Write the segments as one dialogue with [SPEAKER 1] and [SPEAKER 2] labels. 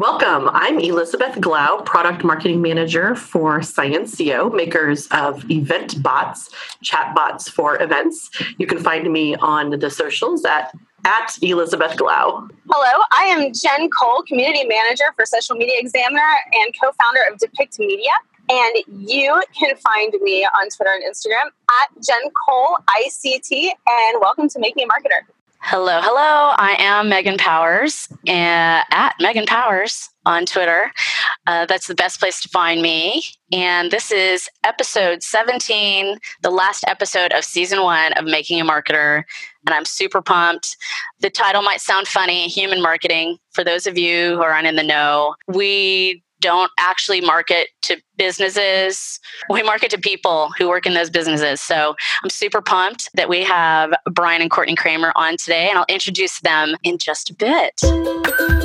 [SPEAKER 1] Welcome. I'm Elizabeth Glau, Product Marketing Manager for Sciensio, makers of event bots, chat bots for events. You can find me on the socials at at Elizabeth Glau.
[SPEAKER 2] Hello, I am Jen Cole, Community Manager for Social Media Examiner and co founder of Depict Media. And you can find me on Twitter and Instagram at Jen Cole ICT. And welcome to Make Me a Marketer.
[SPEAKER 3] Hello, hello. I am Megan Powers uh, at Megan Powers on Twitter. Uh, that's the best place to find me. And this is episode 17, the last episode of season one of Making a Marketer. And I'm super pumped. The title might sound funny Human Marketing. For those of you who aren't in the know, we don't actually market to businesses. We market to people who work in those businesses. So I'm super pumped that we have Bryan and Courtney Kramer on today, and I'll introduce them in just a bit.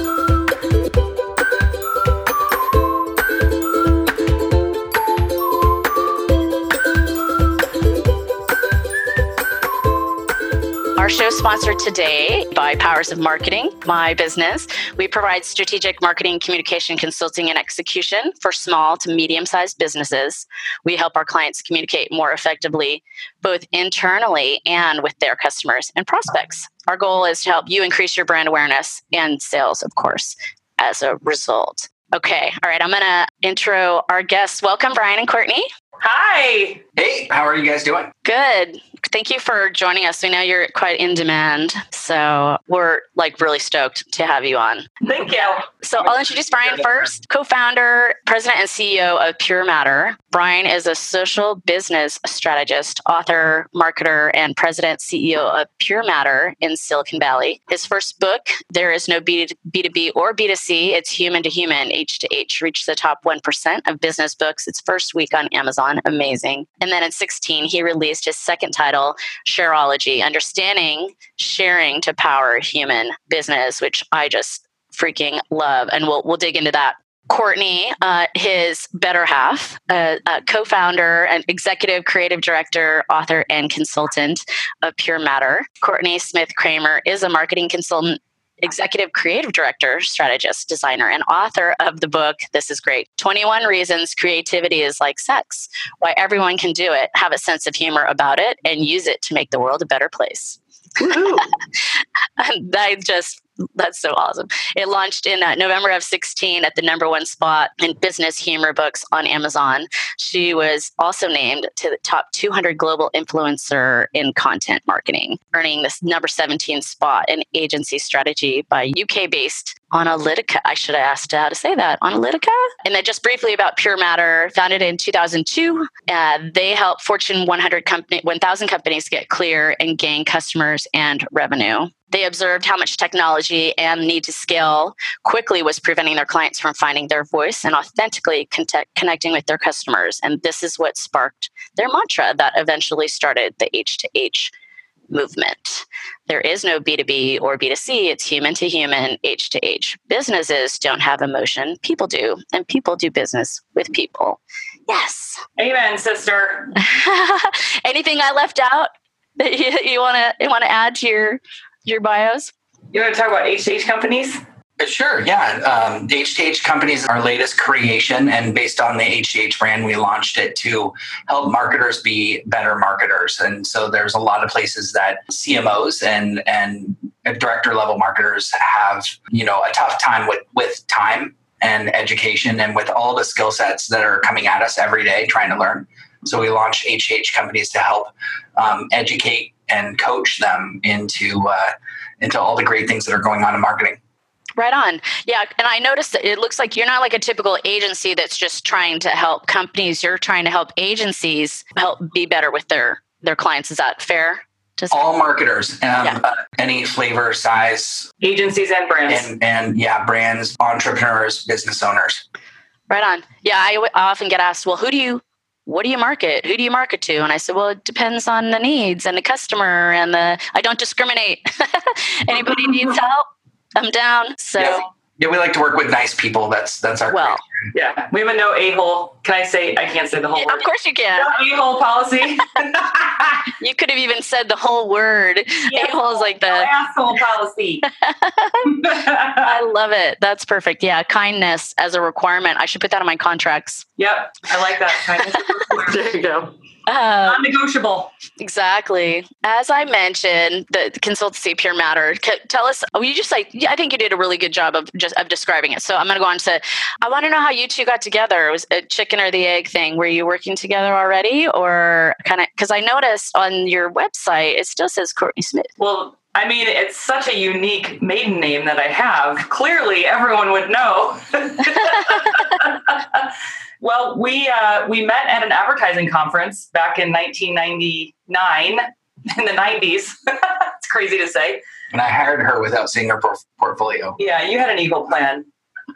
[SPEAKER 3] Our show sponsored today by Powers of Marketing, my business. We provide strategic marketing, communication, consulting, and execution for small to medium sized businesses. We help our clients communicate more effectively, both internally and with their customers and prospects. Our goal is to help you increase your brand awareness and sales, of course, as a result. Okay, all right, I'm going to intro our guests. Welcome, Bryan and Courtney.
[SPEAKER 4] Hi.
[SPEAKER 5] Hey, how are you guys doing?
[SPEAKER 3] Good. Thank you for joining us. We know you're quite in demand, so we're like really stoked to have you on.
[SPEAKER 4] Thank you.
[SPEAKER 3] So I'll introduce Bryan first, co-founder, president and CEO of Pure Matter. Bryan is a social business strategist, author, marketer, and president CEO of Pure Matter in Silicon Valley. His first book, There is no B2B or B2C, it's human to human, H to H, reached the top 1% of business books its first week on Amazon. Amazing. And then at 16, he released his second title, Shareology, Understanding Sharing to Power Human Business, which I just freaking love. And we'll, we'll dig into that Courtney, uh, his better half, uh, uh, co founder and executive creative director, author, and consultant of Pure Matter. Courtney Smith Kramer is a marketing consultant, executive creative director, strategist, designer, and author of the book. This is great 21 Reasons Creativity is Like Sex Why Everyone Can Do It, Have a Sense of Humor About It, and Use It to Make the World a Better Place. I just that's so awesome. It launched in uh, November of 16 at the number one spot in business humor books on Amazon. She was also named to the top 200 global influencer in content marketing, earning this number 17 spot in agency strategy by UK based Onalytica. I should have asked how to say that. Onalytica? And then just briefly about Pure Matter, founded in 2002. Uh, they help Fortune 100 company, 1,000 companies get clear and gain customers and revenue. They observed how much technology and need to scale quickly was preventing their clients from finding their voice and authentically connecting with their customers. And this is what sparked their mantra that eventually started the H to H movement. There is no B2B or B2C, it's human to human, H to H. Businesses don't have emotion, people do, and people do business with people. Yes.
[SPEAKER 4] Amen, sister.
[SPEAKER 3] Anything I left out that you, want to you want to add to your your bios?
[SPEAKER 4] You want to talk about H to H companies?
[SPEAKER 5] Sure, yeah. Um, the HTH company is our latest creation, and based on the HTH brand, we launched it to help marketers be better marketers. And so there's a lot of places that CMOs and and director level marketers have you know a tough time with with time and education and with all the skill sets that are coming at us every day trying to learn. So we launched HTH companies to help um, educate and coach them into uh, into all the great things that are going on in marketing.
[SPEAKER 3] Right on. Yeah. And I noticed that it looks like you're not like a typical agency that's just trying to help companies. You're trying to help agencies help be better with their their clients. Is that fair?
[SPEAKER 5] all marketers, um, yeah. uh, any flavor, size,
[SPEAKER 4] agencies and brands,
[SPEAKER 5] and, and yeah, brands, entrepreneurs, business owners.
[SPEAKER 3] Right on. Yeah, I, w- I often get asked, well, who do you what do you market? Who do you market to? And I said, well, it depends on the needs and the customer and the, I don't discriminate. Anybody needs help, I'm down. So,
[SPEAKER 5] yeah. Yeah, we like to work with nice people. That's that's our
[SPEAKER 3] Well,
[SPEAKER 4] Yeah. We have a no a hole. Can I say, I can't say the whole
[SPEAKER 3] of
[SPEAKER 4] word.
[SPEAKER 3] course you can.
[SPEAKER 4] No a hole policy.
[SPEAKER 3] You could have even said the whole word. A-hole is like
[SPEAKER 4] No
[SPEAKER 3] the.
[SPEAKER 4] asshole policy.
[SPEAKER 3] I love it. That's perfect. Yeah, kindness as a requirement. I should put that in my contracts.
[SPEAKER 4] yep. I like that. Kindness.
[SPEAKER 1] There you go.
[SPEAKER 3] Uh,
[SPEAKER 4] Non-negotiable.
[SPEAKER 3] exactly. As I mentioned, the consultancy Pure Matter. C- tell us. Oh, you just like. yeah, I think you did a really good job of just of describing it. So I'm going to go on to. I want to know how you two got together. It Was a chicken or the egg thing? Were you working together already, or kind of? Because I noticed on your website it still says Courtney Smith.
[SPEAKER 4] Well, I mean, it's such a unique maiden name that I have. Clearly, everyone would know. well, we uh, we met at an advertising conference back in 1999, in the 90s. it's crazy to say.
[SPEAKER 5] And I hired her without seeing her por- portfolio.
[SPEAKER 4] Yeah, you had an evil plan.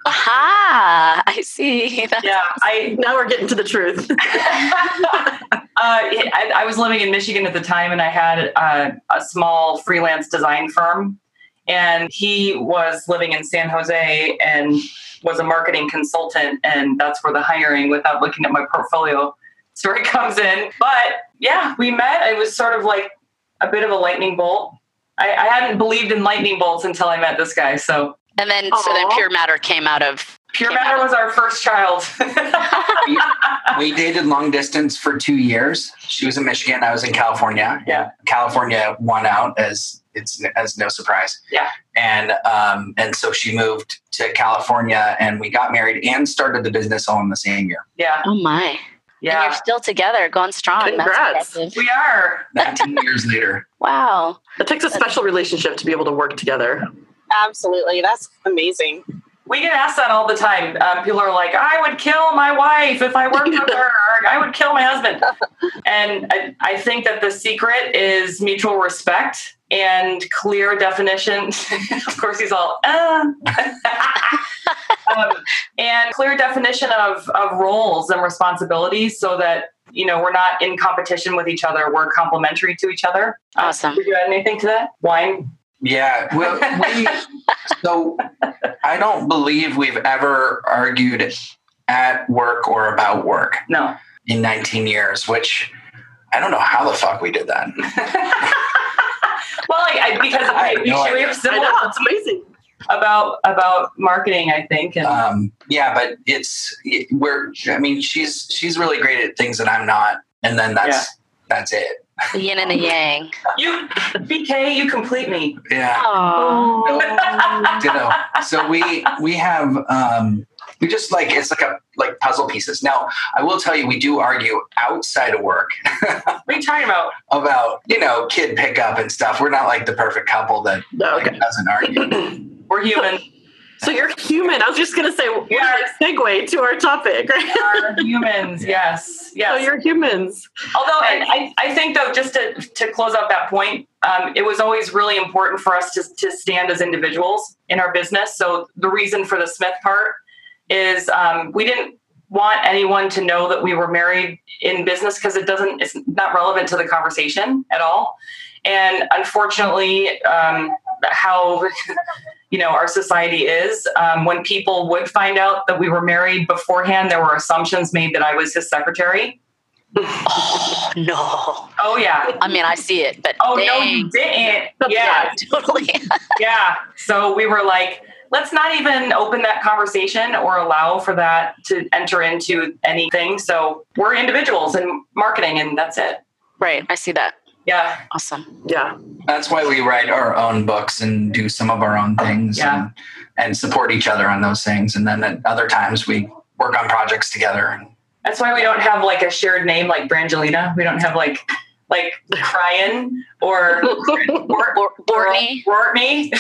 [SPEAKER 3] Aha! I see. That's
[SPEAKER 4] Yeah, I
[SPEAKER 1] Now we're getting to the truth.
[SPEAKER 4] uh, I, I was living in Michigan at the time, and I had uh, a small freelance design firm. And he was living in San Jose and was a marketing consultant, and that's where the hiring, without looking at my portfolio, story comes in. But yeah, we met. It was sort of like a bit of a lightning bolt. I, I hadn't believed in lightning bolts until I met this guy. So
[SPEAKER 3] And then, so then Pure Matter came out of.
[SPEAKER 4] Pure Matter
[SPEAKER 3] out.
[SPEAKER 4] was our first child.
[SPEAKER 5] We dated long distance for two years. She was in Michigan. I was in California.
[SPEAKER 4] Yeah.
[SPEAKER 5] California won out as it's as no surprise.
[SPEAKER 4] Yeah.
[SPEAKER 5] And um, and so she moved to California, and we got married and started the business all in the same year.
[SPEAKER 4] yeah,
[SPEAKER 3] Oh my! And
[SPEAKER 4] yeah,
[SPEAKER 3] you're still together, going strong.
[SPEAKER 1] Congrats.
[SPEAKER 3] That's impressive.
[SPEAKER 4] we are.
[SPEAKER 5] Nineteen years later.
[SPEAKER 3] Wow.
[SPEAKER 1] It takes a special relationship to be able to work together.
[SPEAKER 2] Absolutely. That's amazing.
[SPEAKER 4] We get asked that all the time. Um, people are like, I would kill my wife if I worked with her. I would kill my husband. And I, I think that the secret is mutual respect and clear definition. of course, he's all, uh. um, and clear definition of, of roles and responsibilities so that, you know, we're not in competition with each other. We're complementary to each other. Uh,
[SPEAKER 3] Awesome.
[SPEAKER 4] Would you add anything to that? Wine?
[SPEAKER 5] Yeah. Well, we, so I don't believe we've ever argued at work or about work
[SPEAKER 4] No.
[SPEAKER 5] in 19 years, which I don't know how the fuck we did that.
[SPEAKER 4] well, like, I, because
[SPEAKER 5] I have
[SPEAKER 4] we,
[SPEAKER 5] no
[SPEAKER 4] we
[SPEAKER 5] idea.
[SPEAKER 4] have
[SPEAKER 1] I
[SPEAKER 4] similar
[SPEAKER 1] know, it's amazing.
[SPEAKER 4] about about marketing, I think. And
[SPEAKER 5] Um, yeah, but it's it, we're. I mean, she's she's really great at things that I'm not, and then that's
[SPEAKER 4] Yeah.
[SPEAKER 5] that's it.
[SPEAKER 3] The yin and the yang.
[SPEAKER 4] you, BK, you complete me.
[SPEAKER 5] Yeah.
[SPEAKER 3] Oh.
[SPEAKER 5] Ditto. So we we have um, we just like it's like a like puzzle pieces. Now I will tell you, we do argue outside of work
[SPEAKER 4] What are you talking about?
[SPEAKER 5] about you know kid pickup and stuff. We're not like the perfect couple that
[SPEAKER 1] No,
[SPEAKER 5] like, doesn't argue.
[SPEAKER 4] We're human.
[SPEAKER 1] So you're human. I was just gonna say, what
[SPEAKER 4] Yeah.
[SPEAKER 1] a segue to our topic, right?
[SPEAKER 4] Humans. Yes. Yes.
[SPEAKER 1] So you're humans.
[SPEAKER 4] Although I, I, I think though, just to, to close out that point, um, it was always really important for us to, to stand as individuals in our business. So the reason for the Smith part is um, we didn't want anyone to know that we were married in business because it doesn't it's not relevant to the conversation at all. And unfortunately, um, how you know our society is um, when people would find out that we were married beforehand, there were assumptions made that I was his secretary.
[SPEAKER 3] Oh, no.
[SPEAKER 4] Oh yeah.
[SPEAKER 3] I mean, I see it, but
[SPEAKER 4] Oh no, you didn't. Yeah,
[SPEAKER 3] totally.
[SPEAKER 4] yeah. So we were like, let's not even open that conversation or allow for that to enter into anything. So we're individuals in marketing, and that's it.
[SPEAKER 3] right. I see that.
[SPEAKER 4] Yeah,
[SPEAKER 3] Awesome.
[SPEAKER 1] Yeah.
[SPEAKER 5] That's why we write our own books and do some of our own things
[SPEAKER 4] Yeah.
[SPEAKER 5] and, and support each other on those things. And then at other times we work on projects together.
[SPEAKER 4] And that's why we don't have like a shared name like Brangelina. We don't have like like Ryan or or
[SPEAKER 3] Bor- Bortney.
[SPEAKER 4] Bortney,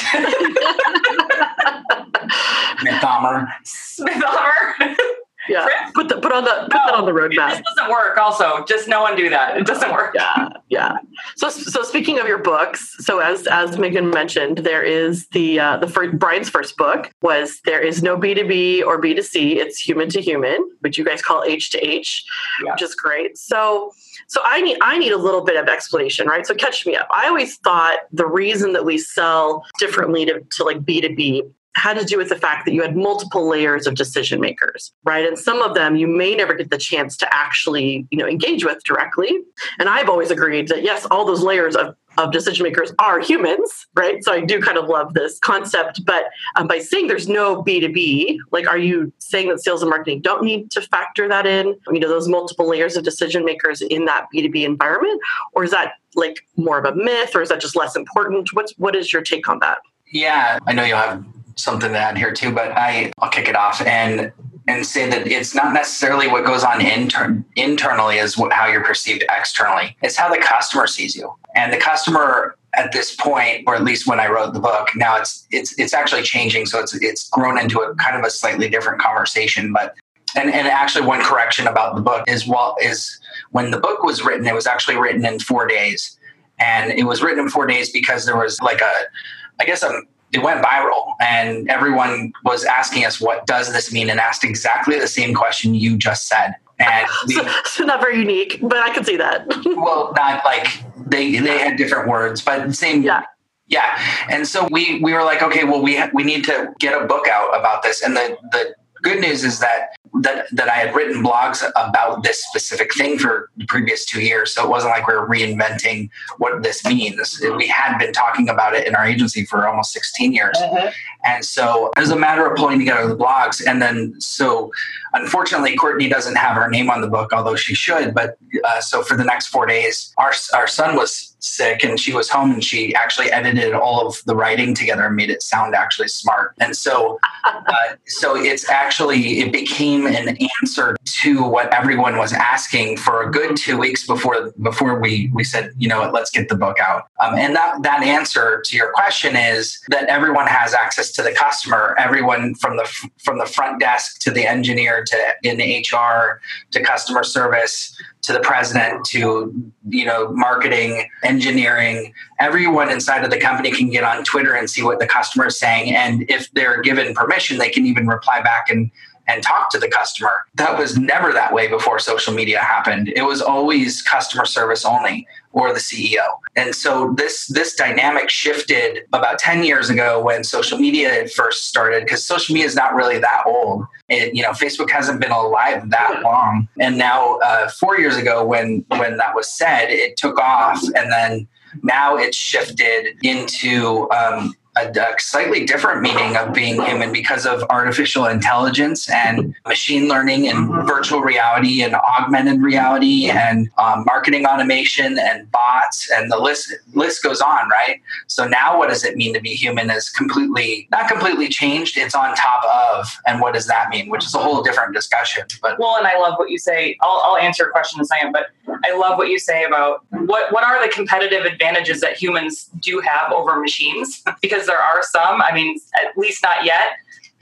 [SPEAKER 5] Mythomer.
[SPEAKER 4] Smithomer.
[SPEAKER 1] Yeah.
[SPEAKER 4] Chris?
[SPEAKER 1] Put the put on the put that on the roadmap.
[SPEAKER 4] This doesn't work. Also, just no one do that. It doesn't work.
[SPEAKER 1] Yeah, yeah. So, so speaking of your books, so as as Megan mentioned, there is the uh, the first, Bryan's first book was there is no B two B or B two C. It's human to human, which you guys call H to H, which is great. So, so I need I need a little bit of explanation, right? So catch me up. I always thought the reason that we sell differently to, to like B two B had to do with the fact that you had multiple layers of decision makers, right? And some of them you may never get the chance to actually, you know, engage with directly. And I've always agreed that yes, all those layers of of decision makers are humans, right? So I do kind of love this concept. But um, by saying there's no B2B, like, are you saying that sales and marketing don't need to factor that in? You know, those multiple layers of decision makers in that B2B environment? Or is that like more of a myth or is that just less important? What's, what is your take on that?
[SPEAKER 5] Yeah, I know you'll have something to add here too, but I, I'll kick it off and and say that it's not necessarily what goes on inter- internally is what, how you're perceived externally. It's how the customer sees you, and the customer at this point, or at least when I wrote the book, now it's it's it's actually changing. So it's it's grown into a kind of a slightly different conversation. But and and actually, one correction about the book is well is when the book was written, it was actually written in four days, and it was written in four days because there was like a I guess a it went viral and everyone was asking us what does this mean? and asked exactly the same question you just said. And
[SPEAKER 1] we, so, so, not very unique but i can see that.
[SPEAKER 5] Well not like they they had different words but same
[SPEAKER 1] yeah.
[SPEAKER 5] Yeah. And so we we were like okay well we ha- we need to get a book out about this. And the the good news is that that that I had written blogs about this specific thing for the previous two years. So it wasn't like we were reinventing what this means. We had been talking about it in our agency for almost 16 years. Uh-huh. And so it was a matter of pulling together the blogs. And then so unfortunately, Courtney doesn't have her name on the book, although she should. But uh, so for the next four days, our our son was sick and she was home and she actually edited all of the writing together and made it sound actually smart. And so uh, so it's actually it became an answer to what everyone was asking for a good two weeks before before we we said you know what? Let's get the book out. Um, and that that answer to your question is that everyone has access to the customer. Everyone from the from the front desk to the engineer to in the hr to customer service to the president to you know marketing engineering. Everyone inside of the company can get on twitter and see what the customer is saying. And if they're given permission they can even reply back and and talk to the customer. That was never that way before social media happened. It was always customer service only or the CEO. And so this this dynamic shifted about 10 years ago when social media first started because social media is not really that old. It, you know, Facebook hasn't been alive that long. And now uh, 4 years ago when when that was said, it took off and then now it's shifted into um, a, a, slightly different meaning of being human because of artificial intelligence and machine learning and virtual reality and augmented reality and um, marketing automation and bots and the list list goes on right? So now what does it mean to be human is completely not completely changed. It's on top of and what does that mean? Which is a whole different discussion but
[SPEAKER 4] well and i love what you say. I'll, I'll answer your question in a second but i love what you say about what what are the competitive advantages that humans do have over machines because there are some. I mean, at least not yet.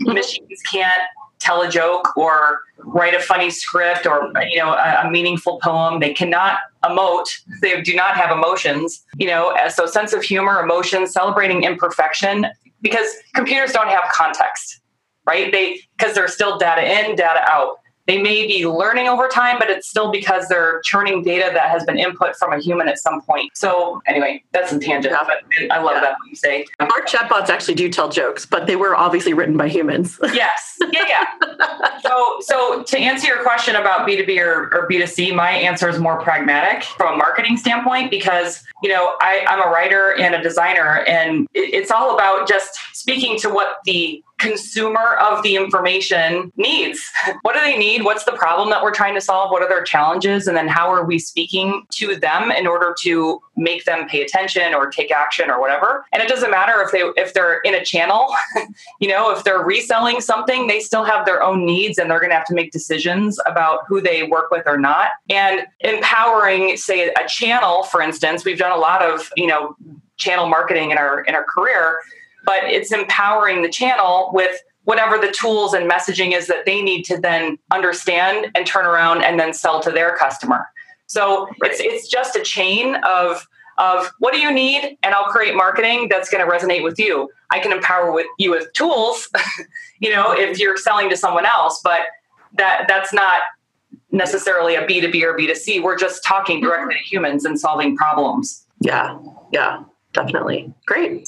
[SPEAKER 4] Mm-hmm. Machines can't tell a joke or write a funny script or you know a, a, meaningful poem they cannot emote they do not have emotions you know so sense of humor emotion celebrating imperfection because computers don't have context right they because they're still data in data out they may be learning over time, but it's still because they're churning data that has been input from a human at some point. So anyway, that's a tangent, but I love yeah. that what you say.
[SPEAKER 1] Our chatbots actually do tell jokes, but they were obviously written by humans.
[SPEAKER 4] yes. Yeah, yeah. so so to answer your question about B2B or, or B2C, my answer is more pragmatic from a marketing standpoint because you know I, I'm a writer and a designer and it, it's all about just speaking to what the consumer of the information needs. What do they need? What's the problem that we're trying to solve? What are their challenges? And then how are we speaking to them in order to make them pay attention or take action or whatever? And it doesn't matter if they if they're in a channel, you know, if they're reselling something, they still have their own needs and they're going to have to make decisions about who they work with or not. And empowering say a channel for instance, we've done a lot of, you know, channel marketing in our in our career but it's empowering the channel with whatever the tools and messaging is that they need to then understand and turn around and then sell to their customer. So right. it's it's just a chain of of what do you need and I'll create marketing that's going to resonate with you. I can empower with you with tools, you know, if you're selling to someone else, but that that's not necessarily a B2B or B2C. We're just talking directly mm-hmm. to humans and solving problems.
[SPEAKER 1] Yeah. Yeah, definitely. Great.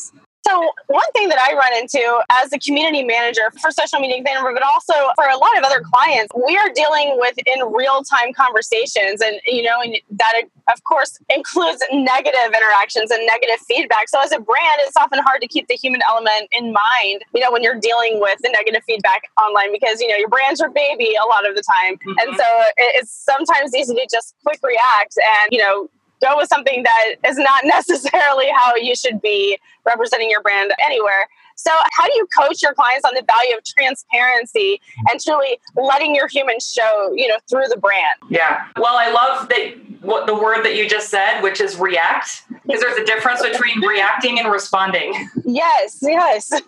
[SPEAKER 2] So, one thing that I run into as a community manager for social media examiner, but also for a lot of other clients, we are dealing with in real time conversations. And, you know, and that, of course, includes negative interactions and negative feedback. So, as a brand, it's often hard to keep the human element in mind, you know, when you're dealing with the negative feedback online because, you know, your brand's your baby a lot of the time. Mm-hmm. And so it's sometimes easy to just quick react and, you know, go with something that is not necessarily how you should be representing your brand anywhere. So, how do you coach your clients on the value of transparency and truly letting your humans show, you know, through the brand?
[SPEAKER 4] Yeah. Well, I love that what the word that you just said, which is react, because there's a difference between reacting and responding.
[SPEAKER 2] Yes, yes. so,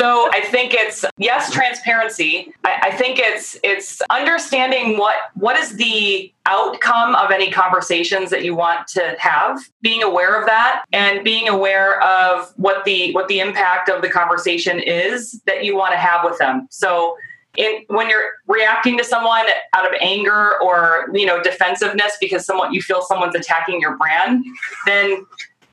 [SPEAKER 4] so I think it's yes, transparency. I, I think it's it's understanding what what is the outcome of any conversations that you want to have being aware of that and being aware of what the what the impact of the conversation is that you want to have with them so in, when you're reacting to someone out of anger or you know defensiveness because someone you feel someone's attacking your brand then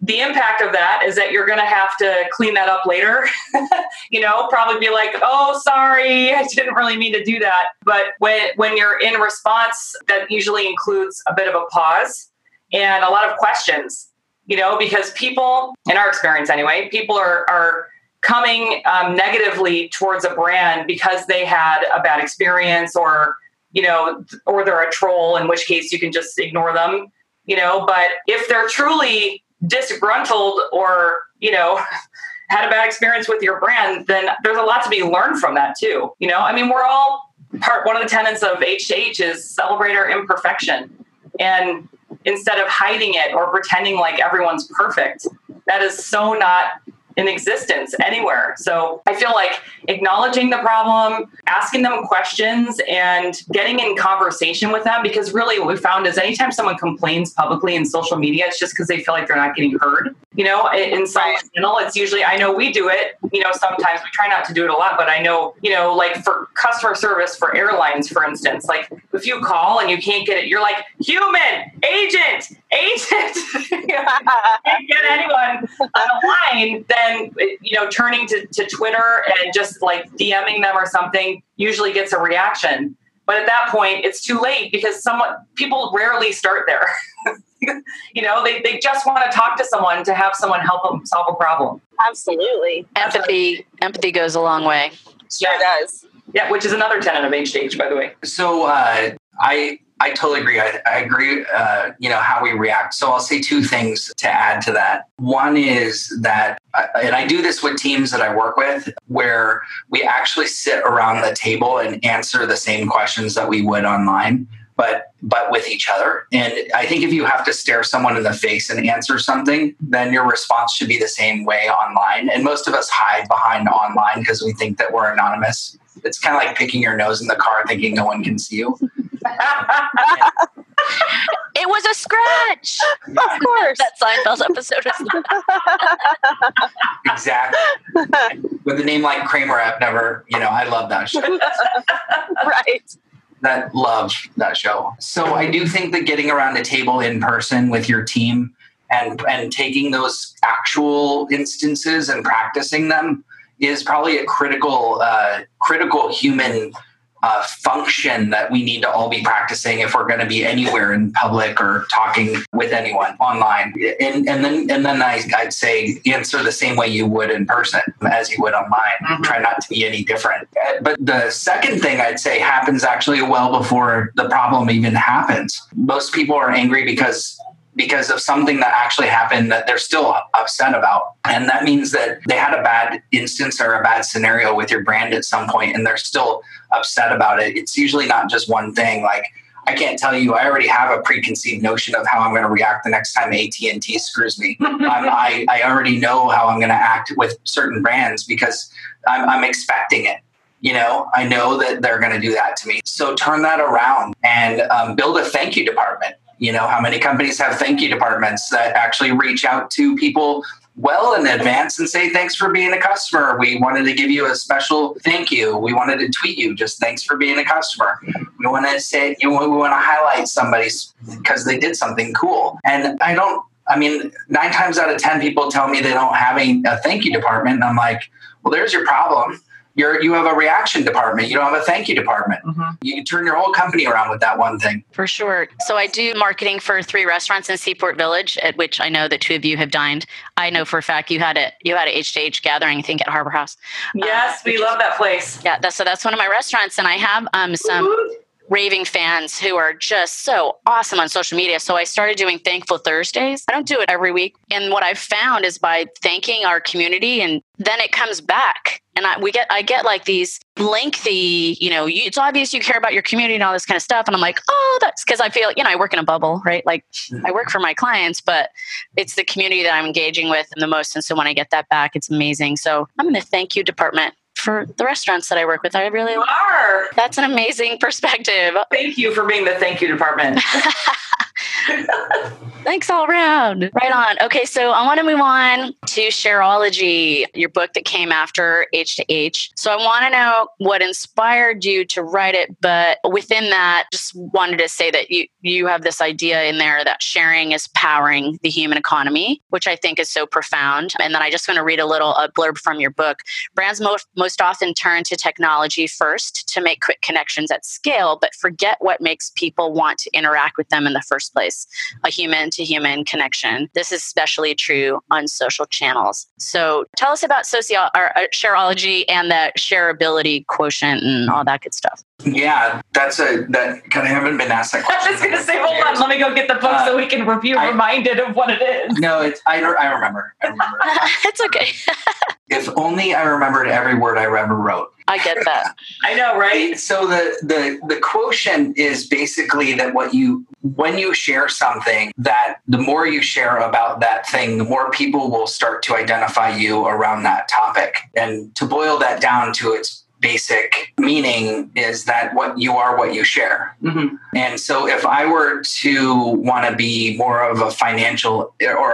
[SPEAKER 4] the impact of that is that you're going to have to clean that up later. you know, probably be like, "Oh, sorry, I didn't really mean to do that." But when when you're in response, that usually includes a bit of a pause and a lot of questions. You know, because people, in our experience anyway, people are are coming um, negatively towards a brand because they had a bad experience or you know or they're a troll in which case you can just ignore them you know. But if they're truly disgruntled or you know had a bad experience with your brand then there's a lot to be learned from that too you know. I mean we're all part one of the tenets of h is celebrate our imperfection. And instead of hiding it or pretending like everyone's perfect that is so not in existence anywhere. So I feel like acknowledging the problem, asking them questions, and getting in conversation with them because really what we found is anytime someone complains publicly in social media, it's just because they feel like they're not getting heard. You know, in some channel, it's usually I know we do it. You know, sometimes we try not to do it a lot, but I know you know, like for customer service for airlines, for instance, like if you call and you can't get it, you're like human agent agent. can't get anyone on the line, then you know, turning to, to Twitter and just like DMing them or something usually gets a reaction. But at that point, it's too late because someone people rarely start there. you know, they, they just want to talk to someone to have someone help them solve a problem.
[SPEAKER 2] Absolutely.
[SPEAKER 3] Empathy empathy goes a long way.
[SPEAKER 2] Sure yeah. does.
[SPEAKER 4] Yeah, which is another tenet of HH, by the way.
[SPEAKER 5] So uh, I I totally agree. I, I agree. Uh, you know how we react. So I'll say two things to add to that. One is that, uh, and I do this with teams that I work with, where we actually sit around the table and answer the same questions that we would online but but with each other. And I think if you have to stare someone in the face and answer something, then your response should be the same way online. And most of us hide behind online because we think that we're anonymous. It's kind of like picking your nose in the car thinking no one can see you.
[SPEAKER 3] it was a scratch.
[SPEAKER 2] Of course.
[SPEAKER 3] that Seinfeld episode
[SPEAKER 5] is Exactly. With a name like Kramer, I've never, you know, I love that show.
[SPEAKER 2] right
[SPEAKER 5] that love that show. So I do think that getting around a table in person with your team and and taking those actual instances and practicing them is probably a critical uh, critical human uh, function that we need to all be practicing if we're going to be anywhere in public or talking with anyone online. And, and then and then I, would say answer the same way you would in person as you would online. Mm-hmm. Try not to be any different. But the second thing I'd say happens actually well before the problem even happens. Most people are angry because because of something that actually happened that they're still upset about. And that means that they had a bad instance or a bad scenario with your brand at some point and they're still upset about it. It's usually not just one thing. Like, I can't tell you. I already have a preconceived notion of how I'm going to react the next time AT and T screws me. I, I already know how I'm going to act with certain brands because I'm, I'm expecting it. You know, I know that they're going to do that to me. So turn that around and um, build a thank you department you know, how many companies have thank you departments that actually reach out to people well in advance and say, thanks for being a customer. We wanted to give you a special thank you. We wanted to tweet you just thanks for being a customer. We want to say, you know, we want to highlight somebody because they did something cool. And I don't I mean, nine times out of 10 people tell me they don't have a, a thank you department. And I'm like, well, there's your problem you're you have a reaction department. You don't have a thank you department. Mm-hmm. you can turn your whole company around with that one thing.
[SPEAKER 3] For sure. So i do marketing for three restaurants in seaport village at which i know that two of you have dined. I know for a fact you had a you had a h2h gathering i think at harbor house.
[SPEAKER 4] Yes uh, we love that place.
[SPEAKER 3] Yeah that's, so that's one of my restaurants and i have um, some raving fans who are just so awesome on social media. So I started doing Thankful Thursdays. I don't do it every week. And what I've found is by thanking our community and then it comes back and I, we get I get like these lengthy, you know, you, it's obvious you care about your community and all this kind of stuff. And I'm like, oh, that's because I feel, you know, I work in a bubble, right? Like I work for my clients, but it's the community that I'm engaging with and the most. And so when I get that back, it's amazing. So I'm going to thank you, department, for the restaurants that I work with. I really
[SPEAKER 4] you are.
[SPEAKER 3] That's an amazing perspective.
[SPEAKER 4] Thank you for being the thank you department.
[SPEAKER 3] Thanks all around. Right on. Okay, so I want to move on to Shareology, your book that came after H to H. So I want to know what inspired you to write it, but within that, just wanted to say that you you have this idea in there that sharing is powering the human economy, which I think is so profound. And then I just want to read a little a blurb from your book. Brands most most often turn to technology first to make quick connections at scale, but forget what makes people want to interact with them in the first place a human to human connection. This is especially true on social channels. So tell us about socio- or, uh, shareology and the shareability quotient and all that good stuff.
[SPEAKER 5] Yeah, that's a that kind of haven't been asked that question.
[SPEAKER 4] I was going to say, hold on, let me go get the book uh, so we can review I, reminded of what it is.
[SPEAKER 5] No, it's I, I remember. I remember.
[SPEAKER 3] it's okay.
[SPEAKER 5] if only I remembered every word I ever wrote.
[SPEAKER 3] I get that.
[SPEAKER 4] I know, right?
[SPEAKER 5] So the the the quotient is basically that what you when you share something that the more you share about that thing, the more people will start to identify you around that topic. And to boil that down to its basic meaning is that what you are what you share. Mm-hmm. and so if i were to want to be more of a financial or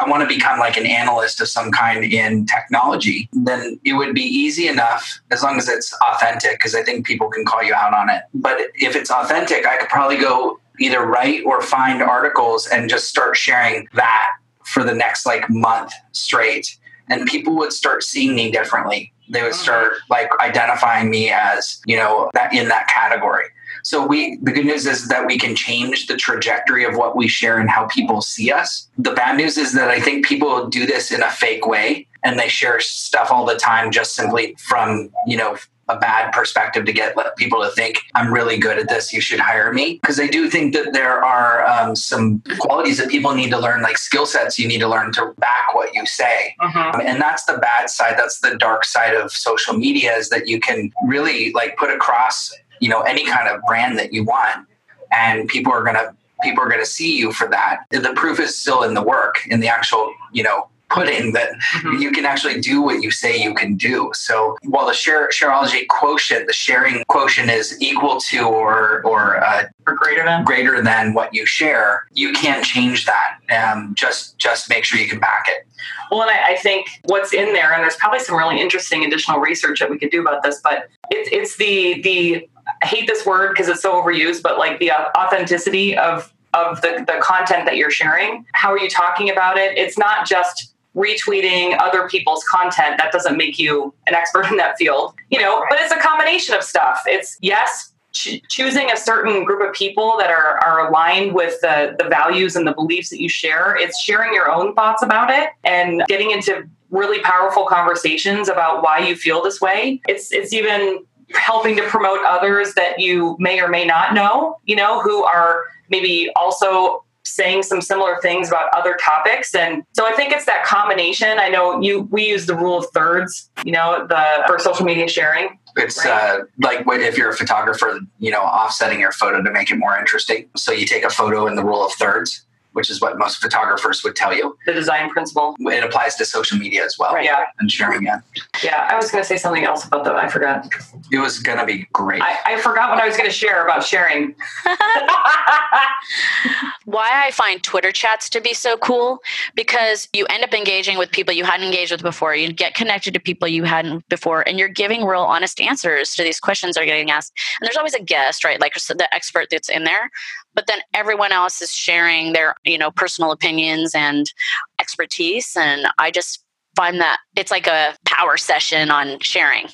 [SPEAKER 5] i want to become like an analyst of some kind in technology then it would be easy enough as long as it's authentic because i think people can call you out on it. But if it's authentic i could probably go either write or find articles and just start sharing that for the next like month straight. And people would start seeing me differently they would hmm. start like identifying me as you know that in that category. So we the good news is that we can change the trajectory of what we share and how people see us. The bad news is that i think people do this in a fake way and they share stuff all the time just simply from you know a bad perspective to get people to think I'm really good at this. You should hire me because I do think that there are um, some qualities that people need to learn, like skill sets you need to learn to back what you say, uh-huh. and that's the bad side. That's the dark side of social media is that you can really like put across you know any kind of brand that you want, and people are gonna people are gonna see you for that. The proof is still in the work, in the actual you know pudding that mm-hmm. you can actually do what you say you can do. So while the share, shareology quotient, the sharing quotient is equal to or or, uh,
[SPEAKER 4] or greater than
[SPEAKER 5] greater than what you share, you can't change that. Um, just just make sure you can back it.
[SPEAKER 4] Well, and I, I, think what's in there, and there's probably some really interesting additional research that we could do about this, but it's it's the the I hate this word because it's so overused, but like the authenticity of of the, the content that you're sharing. How are you talking about it? It's not just retweeting other people's content that doesn't make you an expert in that field you know but it's a combination of stuff. It's yes ch- choosing a certain group of people that are, are aligned with the, the values and the beliefs that you share. It's sharing your own thoughts about it and getting into really powerful conversations about why you feel this way. It's it's even helping to promote others that you may or may not know you know who are maybe also saying some similar things about other topics. And so i think it's that combination. I know you we use the rule of thirds you know the for social media sharing.
[SPEAKER 5] It's right? uh, like if you're a photographer you know offsetting your photo to make it more interesting. So you take a photo in the rule of thirds which is what most photographers would tell you.
[SPEAKER 4] The design principle.
[SPEAKER 5] It applies to social media as well.
[SPEAKER 4] Right. Yeah.
[SPEAKER 5] And sharing it.
[SPEAKER 4] Yeah. I was going to say something else about that. I forgot.
[SPEAKER 5] It was going to be great.
[SPEAKER 4] I, I forgot what I was going to share about sharing.
[SPEAKER 3] Why I find Twitter chats to be so cool because you end up engaging with people you hadn't engaged with before. You get connected to people you hadn't before, and you're giving real honest answers to these questions that are getting asked. And there's always a guest, right? Like the expert that's in there but then everyone else is sharing their you know, personal opinions and expertise. And I just find that it's like a power session on sharing.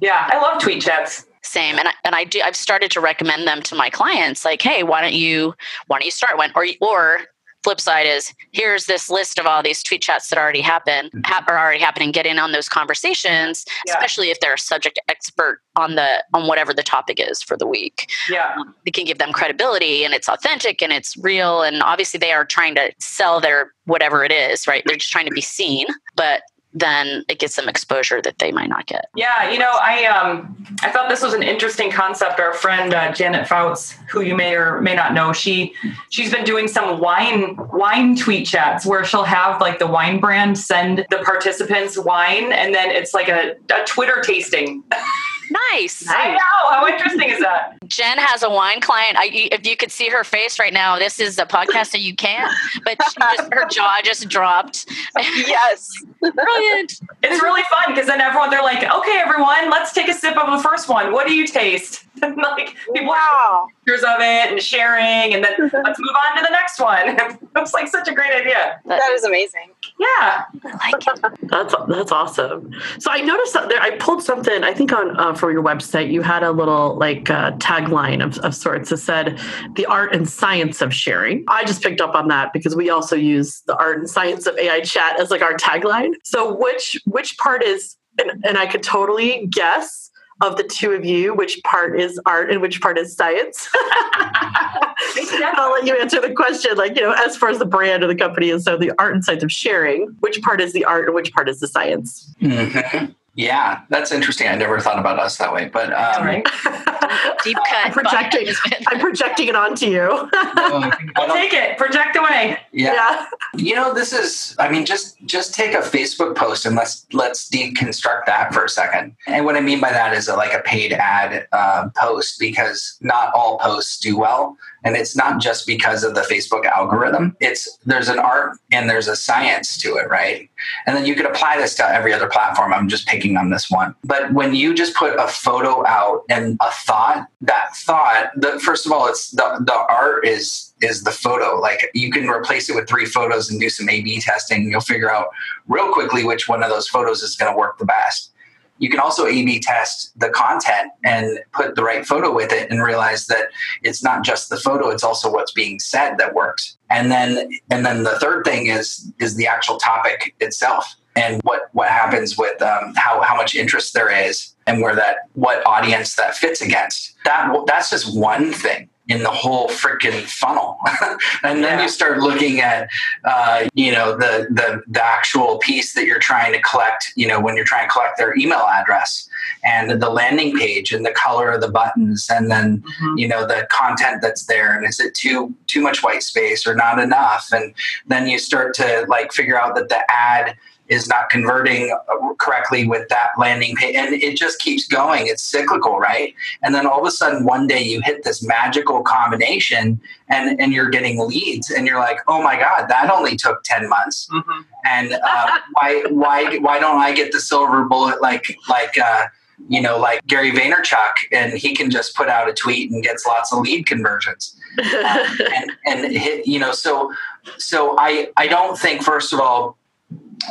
[SPEAKER 4] Yeah, I love tweet chats
[SPEAKER 3] same and I, and I do I've started to recommend them to my clients like hey why don't you why don't you start one or or flip side is here's this list of all these tweet chats that already happen mm-hmm. ha- are already happening get in on those conversations yeah. especially if they're a subject expert on the on whatever the topic is for the week
[SPEAKER 4] yeah um,
[SPEAKER 3] it can give them credibility and it's authentic and it's real and obviously they are trying to sell their whatever it is right they're just trying to be seen but then it gets them exposure that they might not get.
[SPEAKER 4] Yeah, you know, I um, I thought this was an interesting concept. Our friend uh, Janet Fouts, who you may or may not know, she she's been doing some wine wine tweet chats where she'll have like the wine brand send the participants wine, and then it's like a, a Twitter tasting.
[SPEAKER 3] Nice.
[SPEAKER 4] I know. How interesting is that?
[SPEAKER 3] Jen has a wine client. I, if you could see her face right now, this is a podcast that you can't, but just, her jaw just dropped.
[SPEAKER 2] yes.
[SPEAKER 3] Brilliant.
[SPEAKER 4] It's really fun because then everyone, they're like, okay, everyone, let's take a sip of the first one. What do you taste? like people
[SPEAKER 2] wow.
[SPEAKER 4] Pictures of it and sharing, and then let's move on to the next one. it's like such a great idea.
[SPEAKER 2] That is amazing.
[SPEAKER 4] Yeah,
[SPEAKER 3] I like it.
[SPEAKER 1] That's that's awesome. So I noticed that there. I pulled something. I think on uh, for your website, you had a little like uh, tagline of, of sorts that said the art and science of sharing. I just picked up on that because we also use the art and science of AI chat as like our tagline. So which which part is and, and I could totally guess of the two of you, which part is art and which part is science? I'll let you answer the question. Like, you know, as far as the brand of the company is, so the art and science of sharing, which part is the art and which part is the science?
[SPEAKER 5] Mm-hmm. Yeah, that's interesting. I never thought about us that way, but um,
[SPEAKER 3] right. deep cut.
[SPEAKER 1] I'm projecting. I'm projecting it onto you.
[SPEAKER 4] I'll take it. Project away.
[SPEAKER 5] Yeah. yeah. You know, this is. I mean, just just take a Facebook post and let's let's deconstruct that for a second. And what I mean by that is a, like a paid ad uh, post because not all posts do well. And it's not just because of the Facebook algorithm. It's there's an art and there's a science to it, right? And then you could apply this to every other platform. I'm just picking on this one. But when you just put a photo out and a thought, that thought, the first of all, it's the the art is is the photo. Like you can replace it with three photos and do some A B testing. You'll figure out real quickly which one of those photos is going to work the best you can also A B test the content and put the right photo with it and realize that it's not just the photo, it's also what's being said that works. And then and then the third thing is is the actual topic itself and what what happens with um, how how much interest there is and where that what audience that fits against. That that's just one thing in the whole freaking funnel. and then yeah. you start looking at, uh, you know, the, the, the actual piece that you're trying to collect, you know, when you're trying to collect their email address and the landing page and the color of the buttons and then, mm-hmm. you know, the content that's there. And is it too, too much white space or not enough? And then you start to like figure out that the ad is not converting correctly with that landing page and it just keeps going it's cyclical right and then all of a sudden one day you hit this magical combination and and you're getting leads and you're like oh my god that only took 10 months mm-hmm. and uh, why why why don't i get the silver bullet like like uh, you know, like Gary Vaynerchuk, and he can just put out a tweet and gets lots of lead conversions. Uh, and and hit, you know, so so I I don't think first of all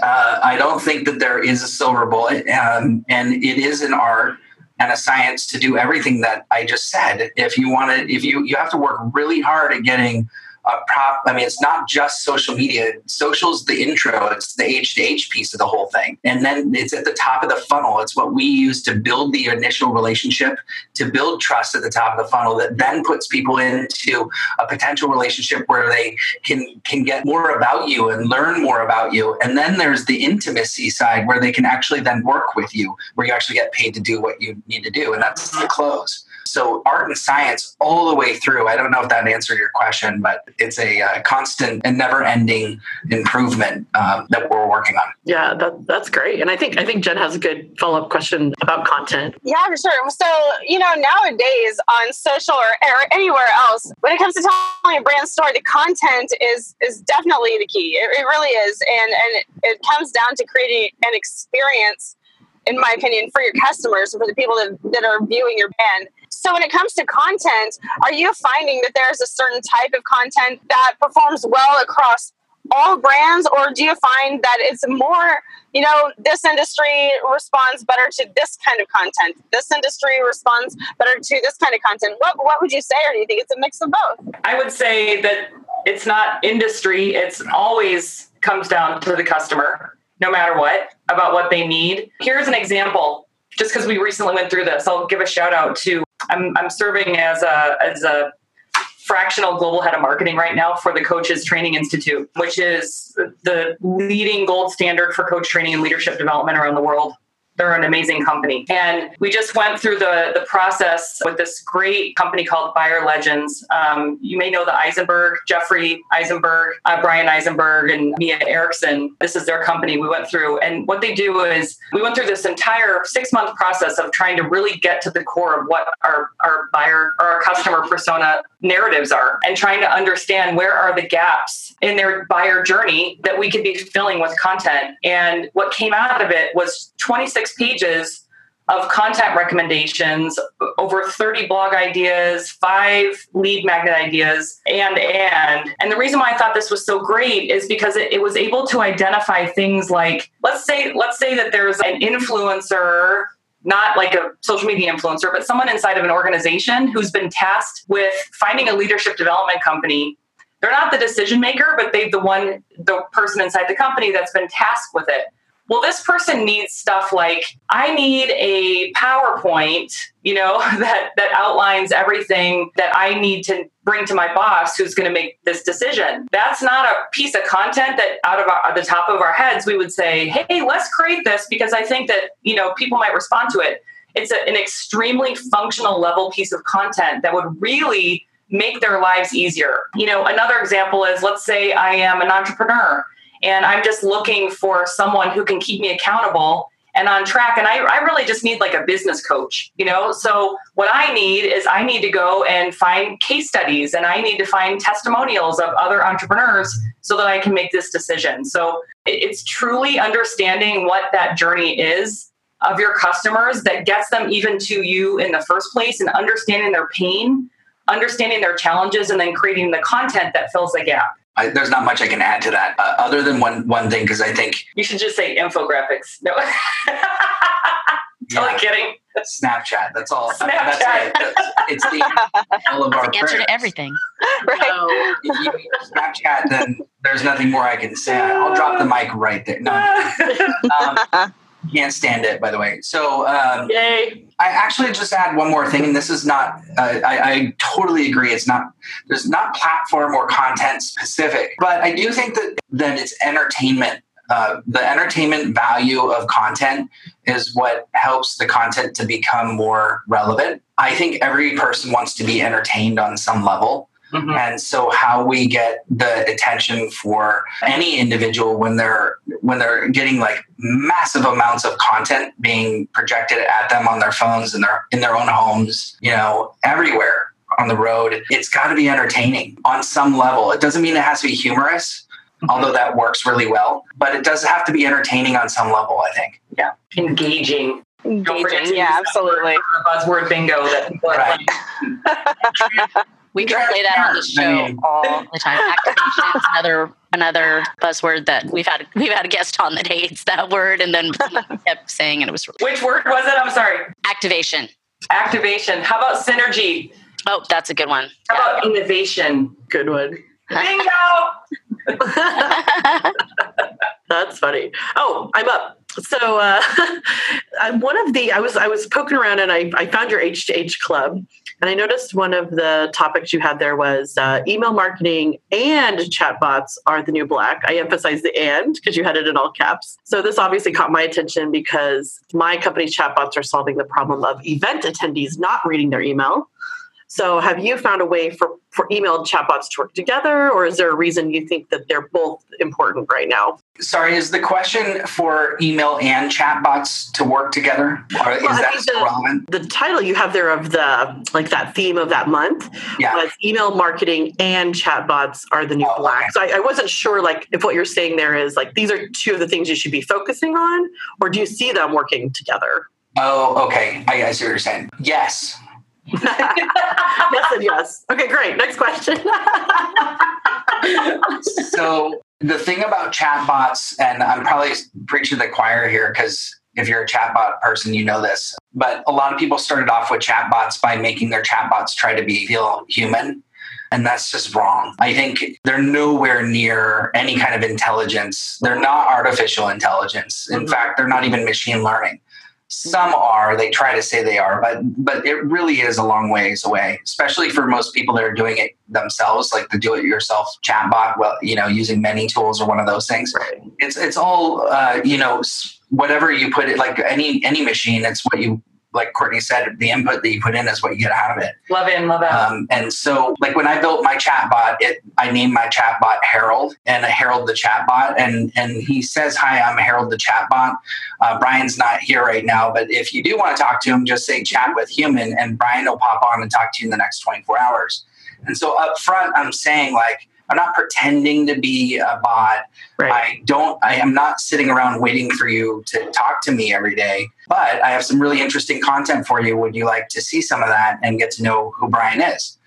[SPEAKER 5] uh, I don't think that there is a silver bullet, um, and it is an art and a science to do everything that I just said. If you want to, if you you have to work really hard at getting uh, prop. I mean, it's not just social media. Social's the intro. It's the H to H piece of the whole thing, and then it's at the top of the funnel. It's what we use to build the initial relationship, to build trust at the top of the funnel, that then puts people into a potential relationship where they can can get more about you and learn more about you. And then there's the intimacy side where they can actually then work with you, where you actually get paid to do what you need to do, and that's the close. So art and science all the way through. I don't know if that answered your question, but it's a uh, constant and never-ending improvement um, that we're working on.
[SPEAKER 1] Yeah, that, that's great. And I think I think Jen has a good follow-up question about content.
[SPEAKER 2] Yeah, for sure. So you know, nowadays on social or, or anywhere else, when it comes to telling a brand story, the content is is definitely the key. It, it really is, and and it comes down to creating an experience in my opinion, for your customers and for the people that, that are viewing your brand. So when it comes to content, are you finding that there's a certain type of content that performs well across all brands? Or do you find that it's more you know this industry responds better to this kind of content this industry responds better to this kind of content? What, what would you say or do you think it's a mix of both?
[SPEAKER 4] I would say that it's not industry it's always comes down to the customer no matter what about what they need. Here's an example just because we recently went through this i'll give a shout out to i'm, I'm serving as a as a fractional global head of marketing right now for the Coaches Training Institute, which is the leading gold standard for coach training and leadership development around the world. They're an amazing company. And we just went through the, the process with this great company called Buyer Legends. Um, you may know the Eisenberg, Jeffrey Eisenberg, uh, Bryan Eisenberg, and Mia Erickson. This is their company we went through. And what they do is we went through this entire six month process of trying to really get to the core of what our, our buyer or our customer persona narratives are and trying to understand where are the gaps in their buyer journey that we could be filling with content. And what came out of it was 26 pages of content recommendations, over 30 blog ideas, five lead magnet ideas, and and. And the reason why I thought this was so great is because it, it was able to identify things like, let's say, let's say that there's an influencer not like a social media influencer, but someone inside of an organization who's been tasked with finding a leadership development company. They're not the decision maker, but they've the one, the person inside the company that's been tasked with it well this person needs stuff like i need a powerpoint you know that that outlines everything that i need to bring to my boss who's going to make this decision. That's not a piece of content that out of our, the top of our heads we would say hey let's create this because i think that you know people might respond to it. It's a, an extremely functional level piece of content that would really make their lives easier. You know another example is let's say i am an entrepreneur and I'm just looking for someone who can keep me accountable and on track. And I, I really just need like a business coach, you know? So what I need is I need to go and find case studies and I need to find testimonials of other entrepreneurs so that I can make this decision. So it's truly understanding what that journey is of your customers that gets them even to you in the first place and understanding their pain, understanding their challenges, and then creating the content that fills the gap.
[SPEAKER 5] I, there's not much I can add to that, uh, other than one one thing because I think
[SPEAKER 4] you should just say infographics. No, totally yeah. kidding.
[SPEAKER 5] Snapchat. That's all.
[SPEAKER 4] Snapchat. That's
[SPEAKER 5] it. it's the all of our
[SPEAKER 3] answer prayers. to everything.
[SPEAKER 2] right.
[SPEAKER 5] So Snapchat, then there's nothing more I can say. I'll drop the mic right there. No. Um, can't stand it, by the way. So, um,
[SPEAKER 4] yay!
[SPEAKER 5] I actually just add one more thing, and this is not. Uh, I, I, totally agree. It's not. There's not platform or content specific, but I do think that that it's entertainment. Uh, the entertainment value of content is what helps the content to become more relevant. I think every person wants to be entertained on some level. Mm-hmm. And so how we get the attention for any individual when they're when they're getting like massive amounts of content being projected at them on their phones and their in their own homes, you know, everywhere on the road, it's got to be entertaining on some level. It doesn't mean it has to be humorous, mm-hmm. although that works really well, but it does have to be entertaining on some level, I think.
[SPEAKER 4] Yeah. Engaging
[SPEAKER 2] engaging. Yeah, absolutely.
[SPEAKER 4] The Buzzword bingo that people right.
[SPEAKER 3] We can play that on the show all the time. Activation is another another buzzword that we've had we've had a guest on that hates that word and then kept saying and it was
[SPEAKER 4] really Which word was it? I'm sorry.
[SPEAKER 3] Activation.
[SPEAKER 4] Activation. How about synergy?
[SPEAKER 3] Oh, that's a good one.
[SPEAKER 4] How yeah. about innovation?
[SPEAKER 1] Good one.
[SPEAKER 4] Bingo.
[SPEAKER 1] That's funny. Oh, I'm up. So uh, one of the I was I was poking around and I, I found your H to H club and I noticed one of the topics you had there was uh, email marketing and chatbots are the new black. I emphasize the and because you had it in all caps. So this obviously caught my attention because my company's chatbots are solving the problem of event attendees not reading their email. So have you found a way for, for email chatbots to work together, or is there a reason you think that they're both important right now?
[SPEAKER 5] Sorry, is the question for email and chatbots to work together? Or is well, that
[SPEAKER 1] the, relevant? The title you have there of the like that theme of that month yeah. was email marketing and chatbots are the new oh, black. Okay. So I, I wasn't sure like if what you're saying there is like these are two of the things you should be focusing on, or do you see them working together?
[SPEAKER 5] Oh, okay. I, I see what you're saying. Yes,
[SPEAKER 1] Okay, great. Next question.
[SPEAKER 5] so the thing about chatbots, and I'm probably preaching the choir here because if you're a chatbot person, you know this. But a lot of people started off with chatbots by making their chatbots try to be feel human. And that's just wrong. I think they're nowhere near any kind of intelligence. They're not artificial intelligence. In mm-hmm. fact, they're not even machine learning. Some are, they try to say they are, but but it really is a long ways away, especially for most people that are doing it themselves, like the do-it-yourself chatbot, well, you know, using many tools or one of those things. Right. It's it's all uh, you know, whatever you put it like any any machine, it's what you like Courtney said, the input that you put in is what you get out of it.
[SPEAKER 4] Love in, love out. Um,
[SPEAKER 5] and so, like when I built my chatbot, it I named my chatbot Harold and Harold the chatbot, and and he says, "Hi, I'm Harold the chatbot." Uh, Bryan's not here right now, but if you do want to talk to him, just say "chat with human," and Bryan will pop on and talk to you in the next 24 hours. And so up front, I'm saying like I'm not pretending to be a bot. Right. I don't, I am not sitting around waiting for you to talk to me every day, but I have some really interesting content for you. Would you like to see some of that and get to know who Bryan is?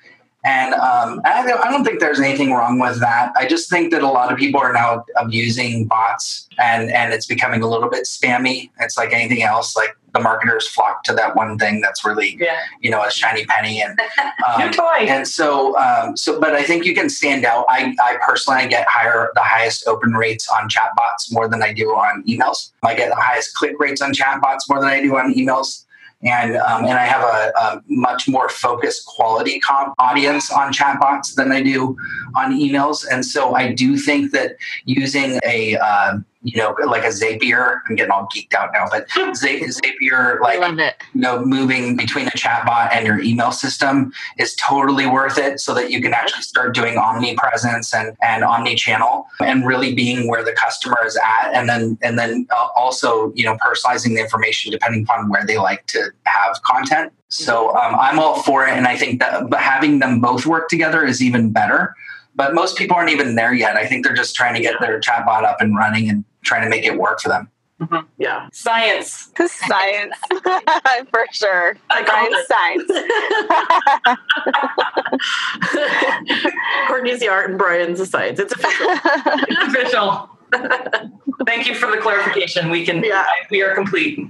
[SPEAKER 5] And um, I, don't, I don't think there's anything wrong with that. I just think that a lot of people are now abusing bots and, and it's becoming a little bit spammy. It's like anything else. Like the marketers flock to that one thing that's really yeah. you know a shiny penny. And
[SPEAKER 4] um, new toy.
[SPEAKER 5] and so um, so but i think you can stand out. I i personally get higher the highest open rates on chatbots more than i do on emails. I get the highest click rates on chatbots more than i do on emails. And um, and I have a, a, much more focused quality comp audience on chatbots than I do on emails, and so I do think that using a uh, you know, like a Zapier. I'm getting all geeked out now, but Zapier, like, you know, moving between a chatbot and your email system is totally worth it so that you can actually start doing omnipresence and, and omni-channel and really being where the customer is at. And then, and then uh, also, you know, personalizing the information depending upon where they like to have content. So um, I'm all for it. And I think that having them both work together is even better but most people aren't even there yet. I think they're just trying to get their chatbot up and running and trying to make it work for them.
[SPEAKER 4] Mm-hmm. Yeah, science,
[SPEAKER 2] science, for sure. I
[SPEAKER 1] science. Courtney's the art and Bryan's the science. It's official.
[SPEAKER 4] it's official. Thank you for the clarification. We can. Yeah. we are complete.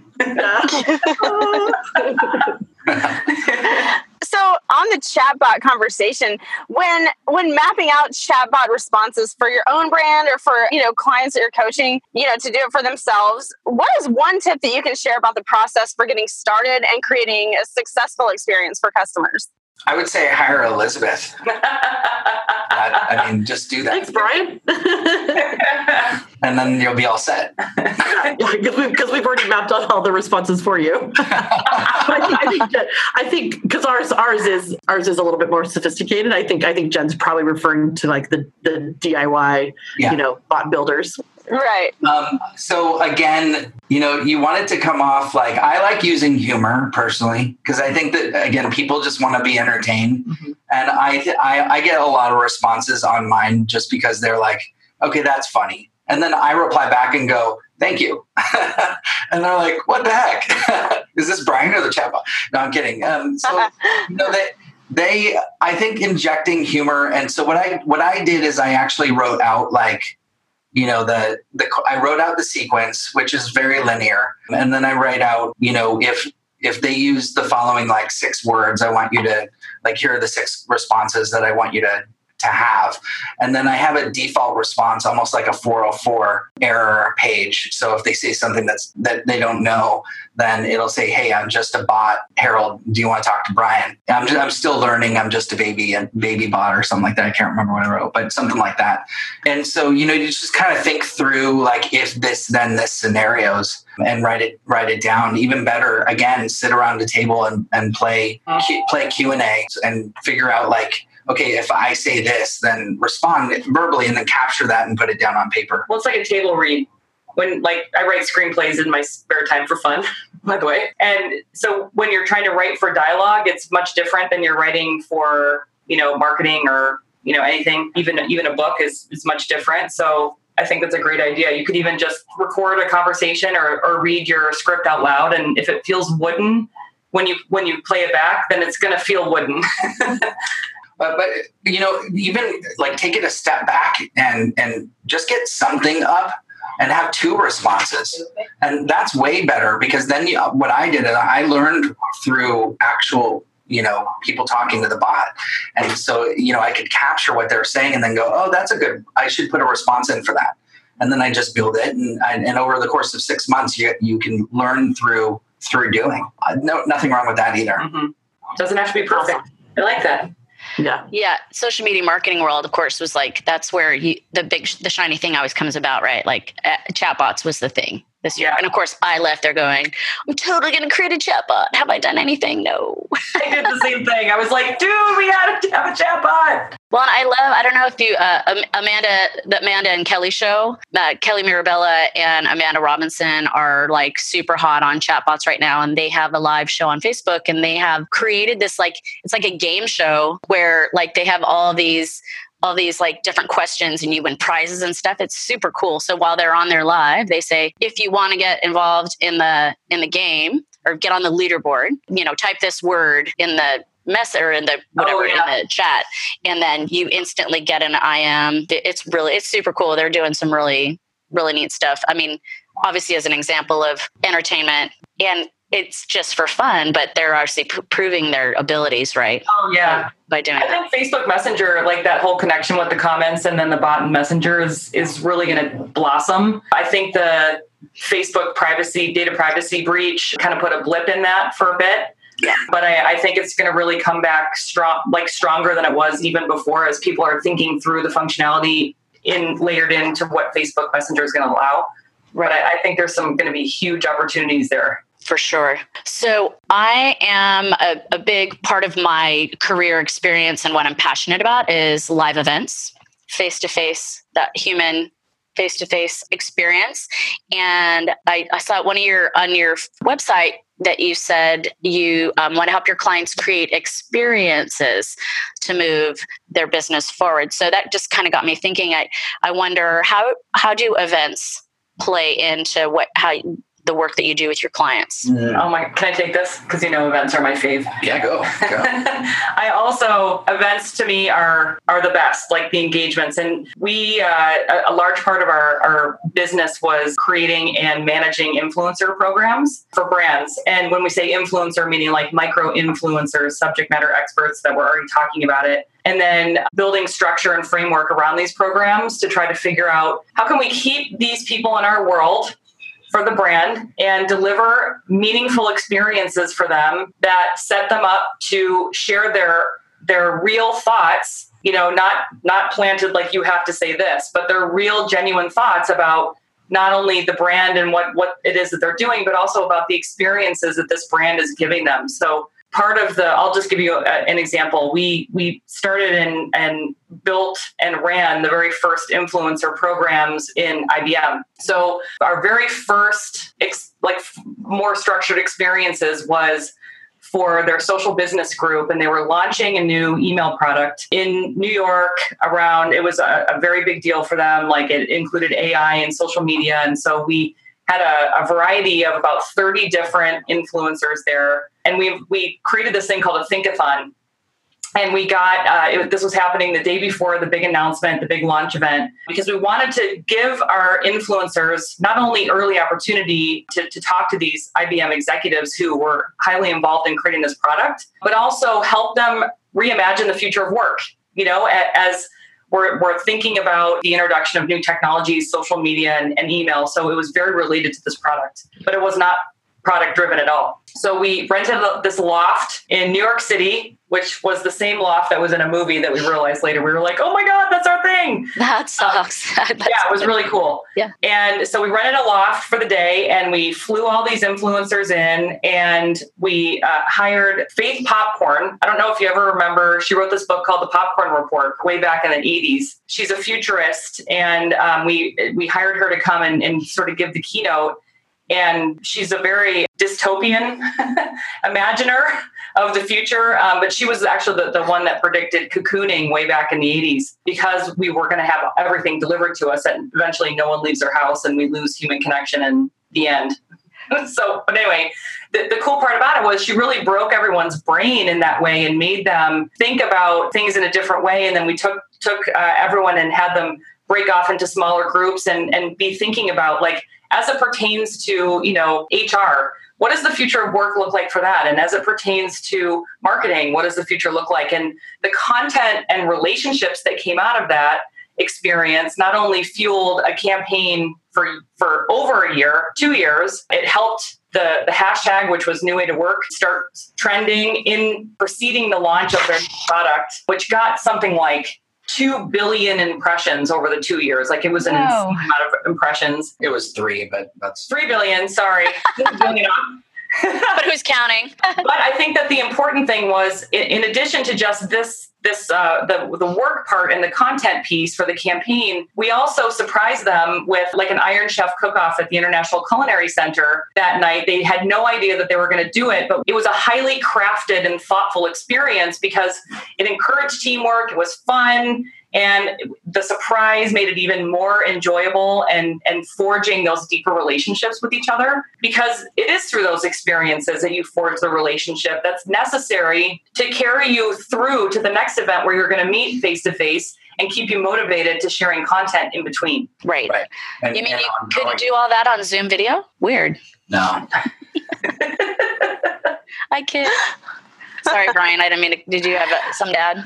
[SPEAKER 2] So on the chatbot conversation when when mapping out chatbot responses for your own brand or for you know clients that you're coaching you know to do it for themselves what is one tip that you can share about the process for getting started and creating a successful experience for customers
[SPEAKER 5] I would say hire Elizabeth. I, I, mean, just do that.
[SPEAKER 1] Thanks, Bryan.
[SPEAKER 5] and then you'll be all set.
[SPEAKER 1] Because we, we've already mapped out all the responses for you. I think because ours ours is ours is a little bit more sophisticated. I think I think Jen's probably referring to like the the DIY, yeah. you know, bot builders.
[SPEAKER 2] Right.
[SPEAKER 5] Um, so again, you know, you want it to come off like I like using humor personally because I think that again, people just want to be entertained, mm-hmm. and I, I I get a lot of responses on mine just because they're like, okay, that's funny, and then I reply back and go, thank you, and they're like, what the heck is this Bryan or the chatbot? No, I'm kidding. Um, so you know they they I think injecting humor, and so what I what I did is I actually wrote out like you know the the I wrote out the sequence which is very linear. And then I write out you know if if they use the following like six words I want you to like here are the six responses that I want you to to have. And then I have a default response, almost like a 404 error page. So if they say something that's that they don't know, then it'll say, "Hey, I'm just a bot. Harold, do you want to talk to Bryan?" I'm just, I'm still learning. I'm just a baby, a baby bot or something like that. I can't remember what I wrote, but something like that. And so you know, you just kind of think through like if this, then this scenarios and write it write it down. Even better, again, sit around the table and, and play uh-huh. play Q and A and figure out like okay, if I say this, then respond verbally and then capture that and put it down on paper.
[SPEAKER 4] Well, it's like a table read. When like I write screenplays in my spare time for fun, by the way. And so when you're trying to write for dialogue, it's much different than you're writing for, you know, marketing or, you know, anything. Even even a book is is much different. So I think that's a great idea. You could even just record a conversation or, or read your script out loud. And if it feels wooden when you when you play it back, then it's gonna feel wooden.
[SPEAKER 5] But but you know, even like take it a step back and and just get something up and have two responses, and that's way better because then you, what I did, is I learned through actual you know people talking to the bot. And so you know i could capture what they're saying and then go oh that's a good i should put a response in for that. And then i just build it and, and over the course of six months you, you can learn through through doing. Uh, no nothing wrong with that either.
[SPEAKER 4] Mm-hmm. doesn't have to be perfect. I like that
[SPEAKER 1] yeah.
[SPEAKER 3] Yeah social media marketing world of course was like that's where you the big the shiny thing always comes about right? Like uh, chatbots was the thing this year. And of course, I left there going, I'm totally going to create a chatbot. Have I done anything? No.
[SPEAKER 4] I did the same thing. I was like, dude, we got to have a chatbot.
[SPEAKER 3] Well, I love, I don't know if you, uh, Amanda, the Amanda and Kelly show, uh, Kelly Mirabella and Amanda Robinson are like super hot on chatbots right now. And they have a live show on Facebook and they have created this like, it's like a game show where like they have all these all these like different questions and you win prizes and stuff it's super cool. So while they're on their live they say if you want to get involved in the in the game or get on the leaderboard you know type this word in the mess or in the oh, whatever oh, yeah. in the chat and then you instantly get an im it's really it's super cool. They're doing some really really neat stuff. I mean obviously as an example of entertainment and it's just for fun, but they're actually p- proving their abilities, right?
[SPEAKER 4] Oh yeah,
[SPEAKER 3] by doing.
[SPEAKER 4] I think Facebook Messenger, like that whole connection with the comments and then the bot and Messenger, is is really going to blossom. I think the Facebook privacy data privacy breach kind of put a blip in that for a bit. Yeah. But I, I think it's going to really come back strong, like stronger than it was even before, as people are thinking through the functionality in layered into what Facebook Messenger is going to allow. Right. But I, I think there's some going to be huge opportunities there.
[SPEAKER 3] For sure. So, I am a, a big part of my career experience and what I'm passionate about is live events, face to face, that human face to face experience. And I, I, saw one of your on your website that you said you um, want to help your clients create experiences to move their business forward. So that just kind of got me thinking. I I wonder how how do events play into what how the work that you do with your clients.
[SPEAKER 4] Mm. Oh my, can I take this? Because you know events are my fave.
[SPEAKER 5] Yeah, go. go.
[SPEAKER 4] I also events to me are are the best, like the engagements. And we uh, a, a large part of our, our business was creating and managing influencer programs for brands. And when we say influencer, meaning like micro influencers, subject matter experts that were already talking about it and then building structure and framework around these programs to try to figure out how can we keep these people in our world for the brand and deliver meaningful experiences for them that set them up to share their their real thoughts you know not not planted like you have to say this but their real genuine thoughts about not only the brand and what what it is that they're doing but also about the experiences that this brand is giving them. So part of the i'll just give you a, an example. We we started and and built and ran the very first influencer programs in ibm so our very first ex, like more structured experiences was for their social business group and they were launching a new email product in new york around it was a, a very big deal for them like it included ai and social media and so we had a, a, variety of about 30 different influencers there. And we we created this thing called a Thinkathon. And we got uh, it, this was happening the day before the big announcement, the big launch event, because we wanted to give our influencers not only early opportunity to, to talk to these IBM executives who were highly involved in creating this product, but also help them reimagine the future of work. You know, as we're, we're thinking about the introduction of new technologies, social media, and, and email. So it was very related to this product, but it was not product driven at all. So we rented this loft in New York City which was the same loft that was in a movie that we realized later. We were like, oh my God, that's our thing.
[SPEAKER 3] That sucks.
[SPEAKER 4] Um, yeah, it was really cool.
[SPEAKER 3] Yeah.
[SPEAKER 4] And so we rented a loft for the day and we flew all these influencers in and we uh, hired Faith Popcorn. I don't know if you ever remember, she wrote this book called The Popcorn Report way back in the 80s. She's a futurist and um, we, we hired her to come and, and sort of give the keynote and she's a very dystopian imaginer of the future. Um, but she was actually the, the one that predicted cocooning way back in the 80s because we were going to have everything delivered to us and eventually no one leaves their house and we lose human connection in the end. so, but anyway, the, the cool part about it was she really broke everyone's brain in that way and made them think about things in a different way. And then we took took uh, everyone and had them break off into smaller groups and and be thinking about like as it pertains to you know HR what does the future of work look like for that? And as it pertains to marketing, what does the future look like? And the content and relationships that came out of that experience not only fueled a campaign for for over a year, two years, it helped the, the hashtag, which was New Way to Work, start trending in preceding the launch of their product, which got something like 2 billion impressions over the two years. Like it was an
[SPEAKER 3] Whoa.
[SPEAKER 4] insane amount of impressions.
[SPEAKER 5] It was three, but that's
[SPEAKER 4] 3 billion, sorry. Billion off.
[SPEAKER 3] but who's counting?
[SPEAKER 4] but I think that the important thing was, in, addition to just this, this uh, the the work part and the content piece for the campaign, we also surprised them with like an Iron Chef cook-off at the International Culinary Center that night. They had no idea that they were going to do it, but it was a highly crafted and thoughtful experience because it encouraged teamwork. It was fun and the surprise made it even more enjoyable and and forging those deeper relationships with each other because it is through those experiences that you forge the relationship that's necessary to carry you through to the next event where you're going to meet face to face and keep you motivated to sharing content in between
[SPEAKER 3] Right.
[SPEAKER 5] right. And,
[SPEAKER 3] You mean
[SPEAKER 5] and
[SPEAKER 3] you
[SPEAKER 5] ongoing.
[SPEAKER 3] couldn't do all that on Zoom video? Weird.
[SPEAKER 5] No,
[SPEAKER 3] I can't. Sorry, Bryan. I didn't mean to. Did you have uh, some to add?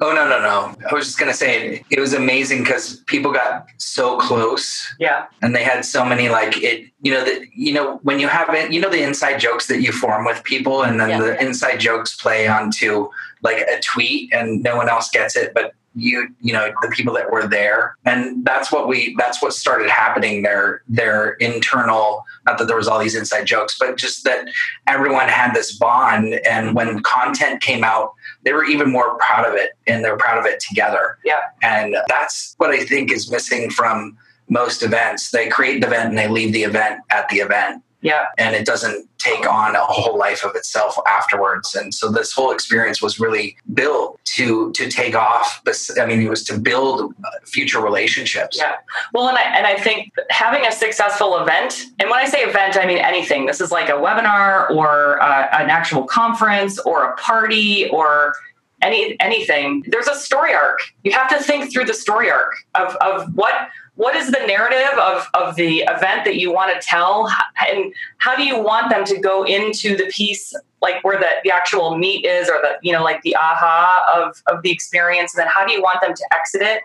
[SPEAKER 5] Oh no no no! I was just gonna say it was amazing because people got so close
[SPEAKER 4] yeah
[SPEAKER 5] and they had so many like it. You know that you know when you have it, you know the inside jokes that you form with people, and then
[SPEAKER 3] Yeah.
[SPEAKER 5] the inside jokes play onto like a tweet, and no one else gets it, but you you know the people that were there, and that's what we that's what started happening. Their their internal, not that there was all these inside jokes, but just that everyone had this bond, and when content came out they were even more proud of it and they're proud of it together.
[SPEAKER 4] Yeah.
[SPEAKER 5] And that's what I think is missing from most events. They create the event and they leave the event at the event
[SPEAKER 4] yeah
[SPEAKER 5] and it doesn't take on a whole life of itself afterwards. And so this whole experience was really built to to take off. I mean, it was to build uh, future relationships.
[SPEAKER 4] Yeah. Well, and I, and I think having a successful event, and when I say event, I mean anything. This is like a webinar or uh, an actual conference or a party or any anything. There's a story arc. You have to think through the story arc of, of what what is the narrative of, of the event that you want to tell and how do you want them to go into the piece like where the, the actual meat is or the you know like the aha of, of the experience and then how do you want them to exit it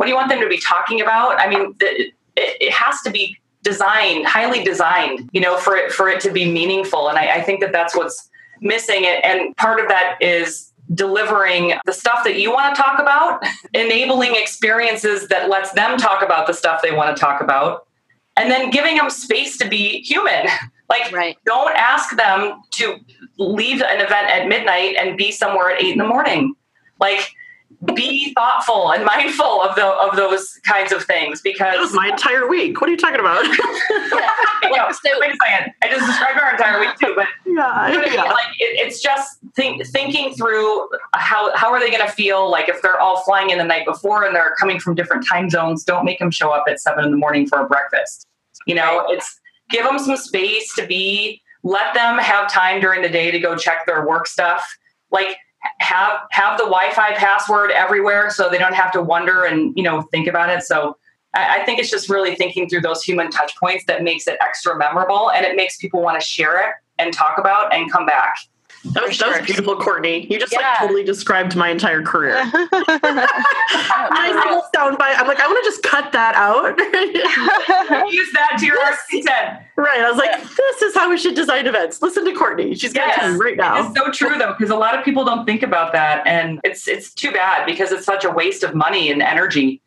[SPEAKER 4] what do you want them to be talking about? I mean, it, it has to be designed, highly designed, you know, for it for it to be meaningful. And I, I think that that's what's missing. It and part of that is delivering the stuff that you want to talk about, enabling experiences that lets them talk about the stuff they want to talk about, and then giving them space to be human. Like,
[SPEAKER 3] Right.
[SPEAKER 4] don't ask them to leave an event at midnight and be somewhere at eight in the morning. Like, be thoughtful and mindful of the of those kinds of things because
[SPEAKER 1] That was
[SPEAKER 4] because
[SPEAKER 1] my entire week. What are you talking about?
[SPEAKER 4] you know,
[SPEAKER 3] So-
[SPEAKER 4] wait a second. I just described our entire week too, but
[SPEAKER 1] yeah,
[SPEAKER 4] what
[SPEAKER 1] yeah.
[SPEAKER 4] like it, it's just think, thinking through how how are they going to feel like if they're all flying in the night before and they're coming from different time zones. Don't make them show up at seven in the morning for a breakfast. You know, it's give them some space to be. Let them have time during the day to go check their work stuff. Like have have the Wi-Fi password everywhere so they don't have to wonder and you know think about it. So I, I think it's just really thinking through those human touch points that makes it extra memorable and it makes people want to share it and talk about and come back.
[SPEAKER 1] That was,
[SPEAKER 3] For
[SPEAKER 1] that was beautiful, Courtney. You just
[SPEAKER 3] Yeah.
[SPEAKER 1] like totally described my entire career. I was down by. I'm like, I want to just cut that out.
[SPEAKER 4] Use that to your content.
[SPEAKER 1] right. I was like, this is how we should design events. Listen to Courtney. She's got
[SPEAKER 4] Yes.
[SPEAKER 1] time right now.
[SPEAKER 4] It's so true though, because a lot of people don't think about that, and it's it's too bad because it's such a waste of money and energy,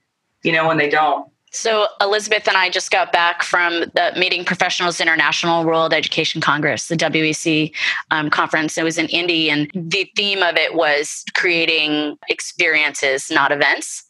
[SPEAKER 4] you know, when they don't.
[SPEAKER 3] So Elizabeth and I just got back from the Meeting Professionals International World Education Congress, the WEC um, conference. It was in Indy, and the theme of it was creating experiences, not events.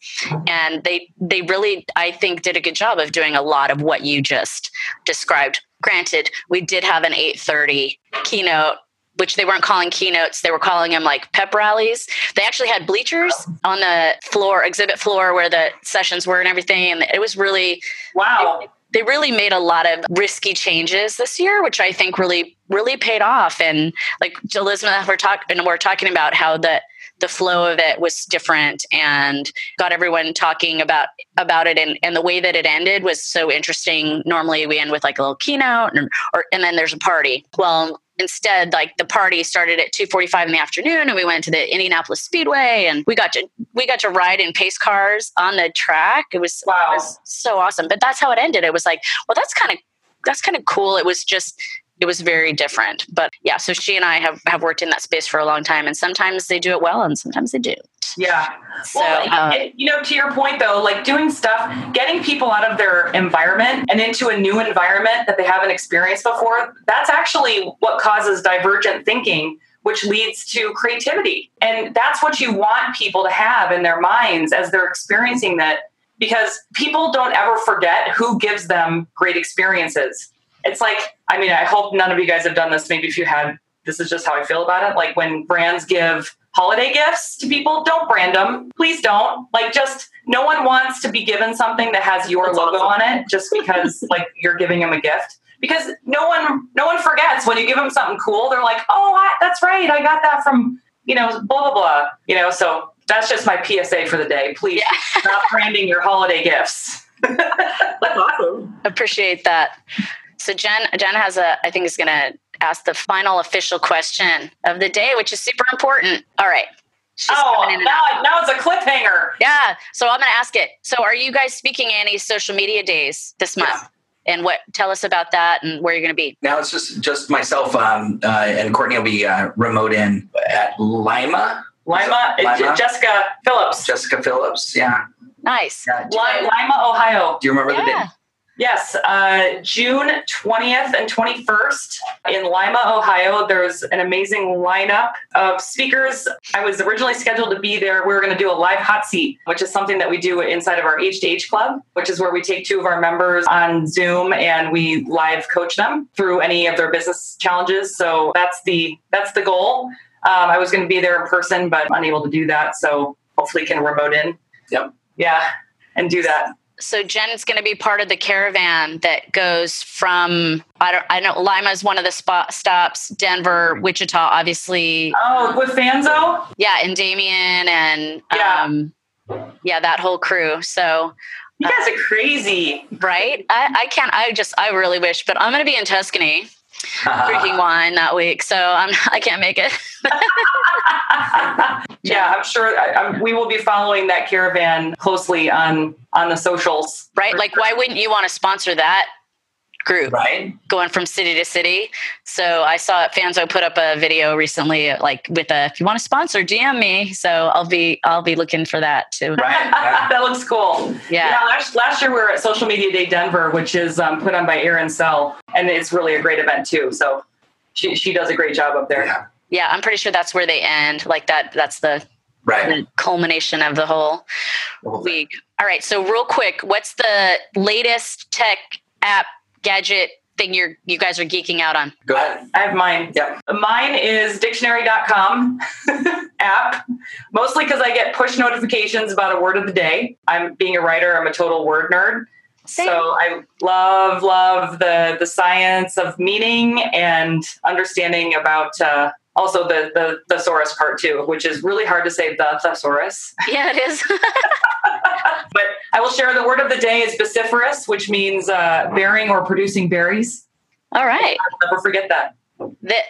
[SPEAKER 3] And they they really, I think, did a good job of doing a lot of what you just described. Granted, we did have an eight thirty keynote. Which they weren't calling keynotes, they were calling them like pep rallies. They actually had bleachers on the floor, exhibit floor where the sessions were and everything. And it was really
[SPEAKER 4] Wow.
[SPEAKER 3] they really made a lot of risky changes this year, which I think really really paid off. And like Elizabeth, we're talking we're talking about how the the flow of it was different and got everyone talking about about it and, and the way that it ended was so interesting normally we end with like a little keynote and, or, and then there's a party well instead like the party started at 2.45 in the afternoon and we went to the indianapolis speedway and we got to we got to ride in pace cars on the track. It was, wow. it was so awesome. But that's how it ended. It was like well that's kind of that's kind of cool. It was just it was very different. But yeah so she and i have have worked in that space for a long time and sometimes they do it well and sometimes they do
[SPEAKER 4] yeah. So, well, uh, you know, to your point though, like doing stuff, getting people out of their environment and into a new environment that they haven't experienced before, that's actually what causes divergent thinking, which leads to creativity. And that's what you want people to have in their minds as they're experiencing that because people don't ever forget who gives them great experiences. It's like, I mean, I hope none of you guys have done this. Maybe if you had, this is just how I feel about it. Like when brands give holiday gifts to people, don't brand them. Please don't. Like, just no one wants to be given something that has your That's logo awesome. on it just because like you're giving them a gift. Because no one, no one forgets when you give them something cool. They're like, "Oh, I, that's right, I got that from you know blah blah blah." You know, so that's just my PSA for the day. Please yeah. stop branding your holiday gifts.
[SPEAKER 1] that's awesome.
[SPEAKER 3] Appreciate that. So Jen, Jen has a, I think is going to ask the final official question of the day, which is super important. All right.
[SPEAKER 4] She's oh, now, now it's a cliffhanger.
[SPEAKER 3] Yeah. So I'm going to ask it. So are you guys speaking any social media days this month? Yeah. And what? Tell us about that and where you're going to be.
[SPEAKER 5] Now it's just just myself um, uh, and Courtney will be uh, remote in at Lima.
[SPEAKER 4] Lima, Lima? Jessica Phillips.
[SPEAKER 5] Jessica Phillips. Yeah.
[SPEAKER 3] Nice.
[SPEAKER 4] Yeah. Lima, Ohio.
[SPEAKER 5] Do you remember yeah. the date?
[SPEAKER 4] Yes, uh, June 20th and 21st in Lima, Ohio. There's an amazing lineup of speakers. I was originally scheduled to be there. We were going to do a live hot seat, which is something that we do inside of our H to H club, which is where we take two of our members on Zoom and we live coach them through any of their business challenges. So that's the that's the goal. Um, I was going to be there in person, but unable to do that. So hopefully, can remote in.
[SPEAKER 5] Yep.
[SPEAKER 4] Yeah, and do that
[SPEAKER 3] so Jen's going to be part of the caravan that goes from I don't I know Lima is one of the spot stops, Denver, Wichita, obviously.
[SPEAKER 4] Oh, with Fanzo.
[SPEAKER 3] Yeah, and Damien and yeah. um, yeah, that whole crew. So
[SPEAKER 4] you guys uh, are crazy,
[SPEAKER 3] right? I, I can't. I just I really wish, but I'm going to be in Tuscany drinking wine that week, so I'm I can't make it.
[SPEAKER 4] yeah, I'm sure I, I'm, we will be following that caravan closely on on the socials.
[SPEAKER 3] Right? Like, why wouldn't you want to sponsor that group
[SPEAKER 5] right.
[SPEAKER 3] going from city to city. So i saw fanzo put up a video recently like with a if you want to sponsor dm me. So i'll be i'll be looking for that too.
[SPEAKER 5] Right yeah.
[SPEAKER 4] that looks cool.
[SPEAKER 3] Yeah,
[SPEAKER 4] yeah. Last, last, year we were at social media day denver which is um, put on by aaron sell and it's really a great event too. So she, she does a great job up there.
[SPEAKER 5] Yeah.
[SPEAKER 3] yeah i'm pretty sure that's where they end. Like that that's the
[SPEAKER 5] right. the
[SPEAKER 3] culmination of the whole week all right so real quick what's the latest tech app gadget thing you're you guys are geeking out on?
[SPEAKER 5] Go ahead.
[SPEAKER 4] I have mine.
[SPEAKER 5] Yep.
[SPEAKER 4] Mine is dictionary.com app, mostly because I get push notifications about a word of the day. I'm being a writer, I'm a total word nerd. Same. So I love, love the the science of meaning and understanding about uh, also the, the thesaurus part too, which is really hard to say the thesaurus.
[SPEAKER 3] Yeah, it is.
[SPEAKER 4] but I will share the word of the day is vociferous, which means uh, bearing or producing berries.
[SPEAKER 3] All right.
[SPEAKER 4] I'll never forget that.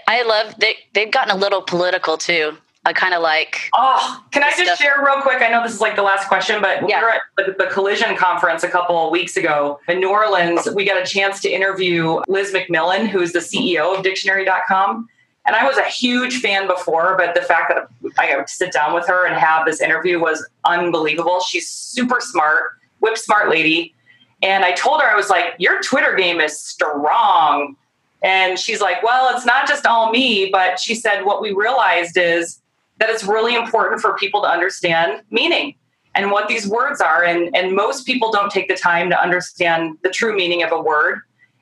[SPEAKER 3] I love. They they've gotten a little political too. I kind of like.
[SPEAKER 4] Oh, can I just stuff. share real quick? I know this is like the last question, but yeah. we were at the, the Collision conference a couple of weeks ago in New Orleans. We got a chance to interview Liz McMillan, who's the CEO of Dictionary.com. And I was a huge fan before, but the fact that I got to sit down with her and have this interview was unbelievable. She's super smart, whip smart lady. And I told her, I was like, Your Twitter game is strong. And she's like, Well, it's not just all me, but she said, What we realized is that it's really important for people to understand meaning and what these words are. And, and most people don't take the time to understand the true meaning of a word.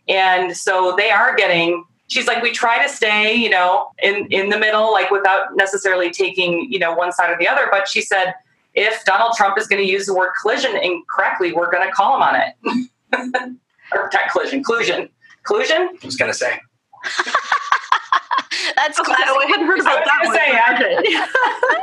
[SPEAKER 4] And so they are getting she's like we try to stay you know in in the middle like without necessarily taking you know one side or the other but she said if donald trump is going to use the word collision incorrectly we're going to call him on it or tech collision, collusion, collusion.
[SPEAKER 5] I was gonna say.
[SPEAKER 3] That's
[SPEAKER 1] Oh,
[SPEAKER 3] classic.
[SPEAKER 1] I hadn't heard about
[SPEAKER 4] I
[SPEAKER 1] that
[SPEAKER 4] was
[SPEAKER 1] one.
[SPEAKER 4] gonna say,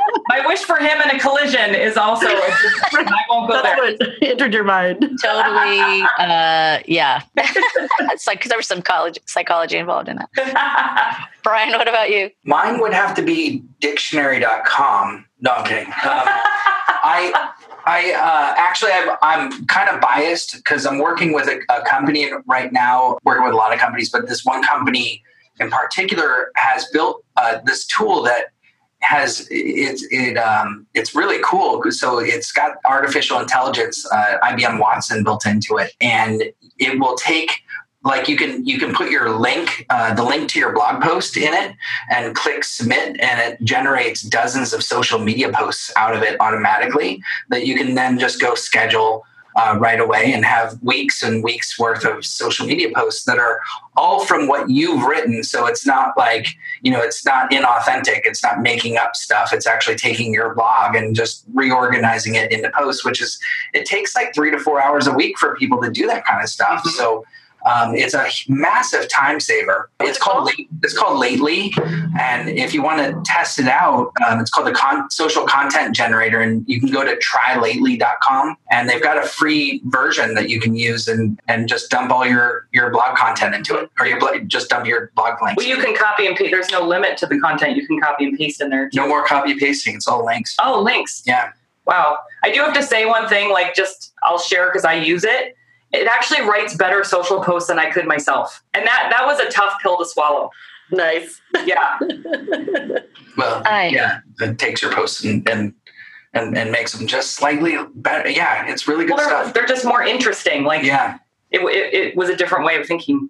[SPEAKER 1] Okay.
[SPEAKER 4] My wish for him in a collision is also. I won't go
[SPEAKER 1] That's
[SPEAKER 4] there.
[SPEAKER 1] what entered your mind.
[SPEAKER 3] totally uh yeah it's like because there was some college psychology involved in that bryan what about you
[SPEAKER 5] Mine would have to be dictionary.com. No, I'm kidding. Um, I I uh, actually I've, I'm kind of biased because I'm working with a, a company right now, working with a lot of companies, but this one company in particular has built uh, this tool that has it's it um, it's really cool. So it's got artificial intelligence, uh, IBM Watson built into it, and it will take like you can you can put your link uh, the link to your blog post in it and click submit and it generates dozens of social media posts out of it automatically that you can then just go schedule uh, right away and have weeks and weeks worth of social media posts that are all from what you've written. So it's not like you know it's not inauthentic. It's not making up stuff. It's actually taking your blog and just reorganizing it into posts which is it takes like three to four hours a week for people to do that kind of stuff.
[SPEAKER 4] Mhm.
[SPEAKER 5] so um, it's a massive time saver. It's called it's called Lately, and if you want to test it out, um, it's called the con- Social Content Generator, and you can go to trylately.com, and they've got a free version that you can use and and just dump all your your blog content into it, or your just dump your blog links.
[SPEAKER 4] well, you can copy and paste. There's no limit to the content you can copy and paste in there.
[SPEAKER 5] no more copy pasting; it's all links.
[SPEAKER 4] Oh, links.
[SPEAKER 5] Yeah.
[SPEAKER 4] Wow. I do have to say one thing, like just I'll share because I use it. It actually writes better social posts than I could myself. And that that was a tough pill to swallow.
[SPEAKER 1] Nice.
[SPEAKER 4] Yeah.
[SPEAKER 5] Well,
[SPEAKER 3] I-
[SPEAKER 5] yeah, it takes your posts and and and, and makes them just slightly better. Yeah, it's really good
[SPEAKER 4] well, they're,
[SPEAKER 5] stuff.
[SPEAKER 4] they're just more interesting. Like
[SPEAKER 5] Yeah,
[SPEAKER 4] it, it, it was a different way of thinking.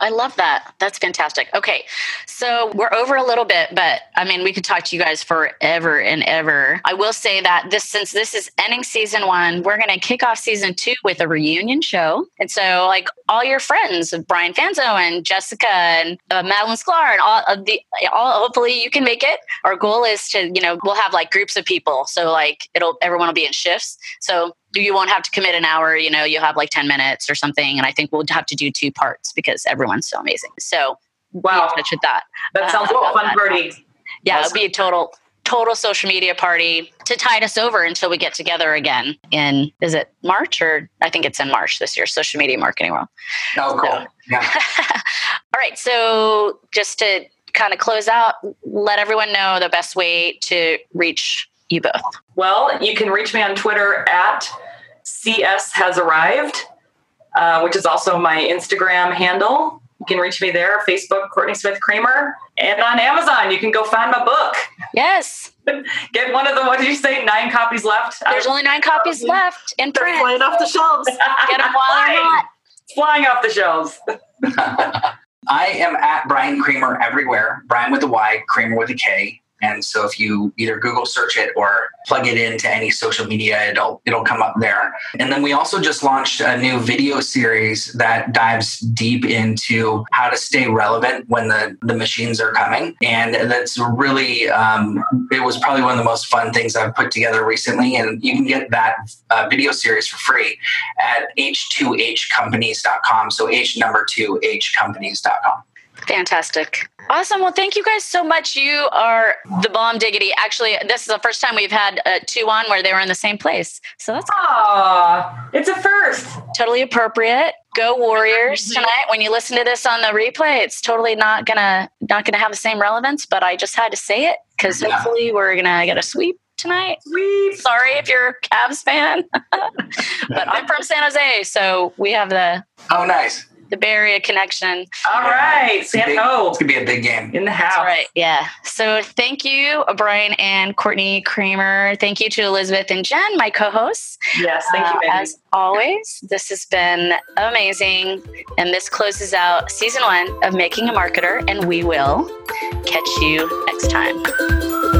[SPEAKER 3] I love that. That's fantastic. Okay. So we're over a little bit, but I mean, we could talk to you guys forever and ever. I will say that this, since this is ending season one, we're going to kick off season two with a reunion show. And so, like, all your friends, Brian Fanzo and Jessica and uh, Madalyn Sklar and all of the, all, hopefully you can make it. Our goal is to, you know, we'll have like groups of people. So, like, it'll, everyone will be in shifts. So, you won't have to commit an hour, you know, you'll have like 10 minutes or something. And I think we'll have to do two parts because everyone's so amazing. So
[SPEAKER 4] Wow.
[SPEAKER 3] touch with that.
[SPEAKER 4] That um, sounds like a fun party.
[SPEAKER 3] Yeah, it'll be a total, total social media party to tide us over until we get together again in, is it March or I think it's in March this year, social media marketing world.
[SPEAKER 5] oh cool.
[SPEAKER 3] So-
[SPEAKER 5] Yeah.
[SPEAKER 3] All right. So just to kind of close out, let everyone know the best way to reach you both.
[SPEAKER 4] Well, you can reach me on Twitter at CS has arrived, uh, which is also my Instagram handle. You can reach me there, Facebook, Courtney Smith Kramer, and on Amazon. You can go find my book.
[SPEAKER 3] Yes.
[SPEAKER 4] Get one of the, what did you say, nine copies left?
[SPEAKER 3] There's only nine copies left in
[SPEAKER 1] They're
[SPEAKER 3] print.
[SPEAKER 1] flying off the shelves.
[SPEAKER 3] Get them while they're hot.
[SPEAKER 4] Flying off the shelves.
[SPEAKER 5] I am at Bryan Kramer everywhere. Bryan with a Y, Kramer with a K. And so if you either Google search it or plug it into any social media, it'll it'll come up there. And then we also just launched a new video series that dives deep into how to stay relevant when the, the machines are coming. And that's really um, it was probably one of the most fun things I've put together recently. And you can get that uh, video series for free at h2hcompanies.com. So h number two hcompanies.com.
[SPEAKER 3] Fantastic. Awesome. Well, thank you guys so much. You are the bomb diggity. Actually, this is the first time we've had uh, two on where they were in the same place. So that's
[SPEAKER 4] Aw, it's a first.
[SPEAKER 3] totally appropriate. Go Warriors tonight. When you listen to this on the replay, it's totally not gonna not gonna have the same relevance, but I just had to say it because
[SPEAKER 5] Yeah.
[SPEAKER 3] hopefully we're gonna get a sweep tonight.
[SPEAKER 4] Sweet.
[SPEAKER 3] Sorry if you're a Cavs fan, but I'm from San Jose, so we have the
[SPEAKER 5] Oh, nice.
[SPEAKER 3] The Bay Area connection.
[SPEAKER 4] All right,
[SPEAKER 5] It's gonna be- It's gonna be a big game.
[SPEAKER 4] in the house.
[SPEAKER 3] Right. Yeah. So thank you, Bryan and Courtney Kramer. Thank you to Elizabeth and Jen, my co-hosts.
[SPEAKER 4] Yes, thank you,
[SPEAKER 3] Uh, as always, this has been amazing. And this closes out season one of Making a Marketer, and we will catch you next time.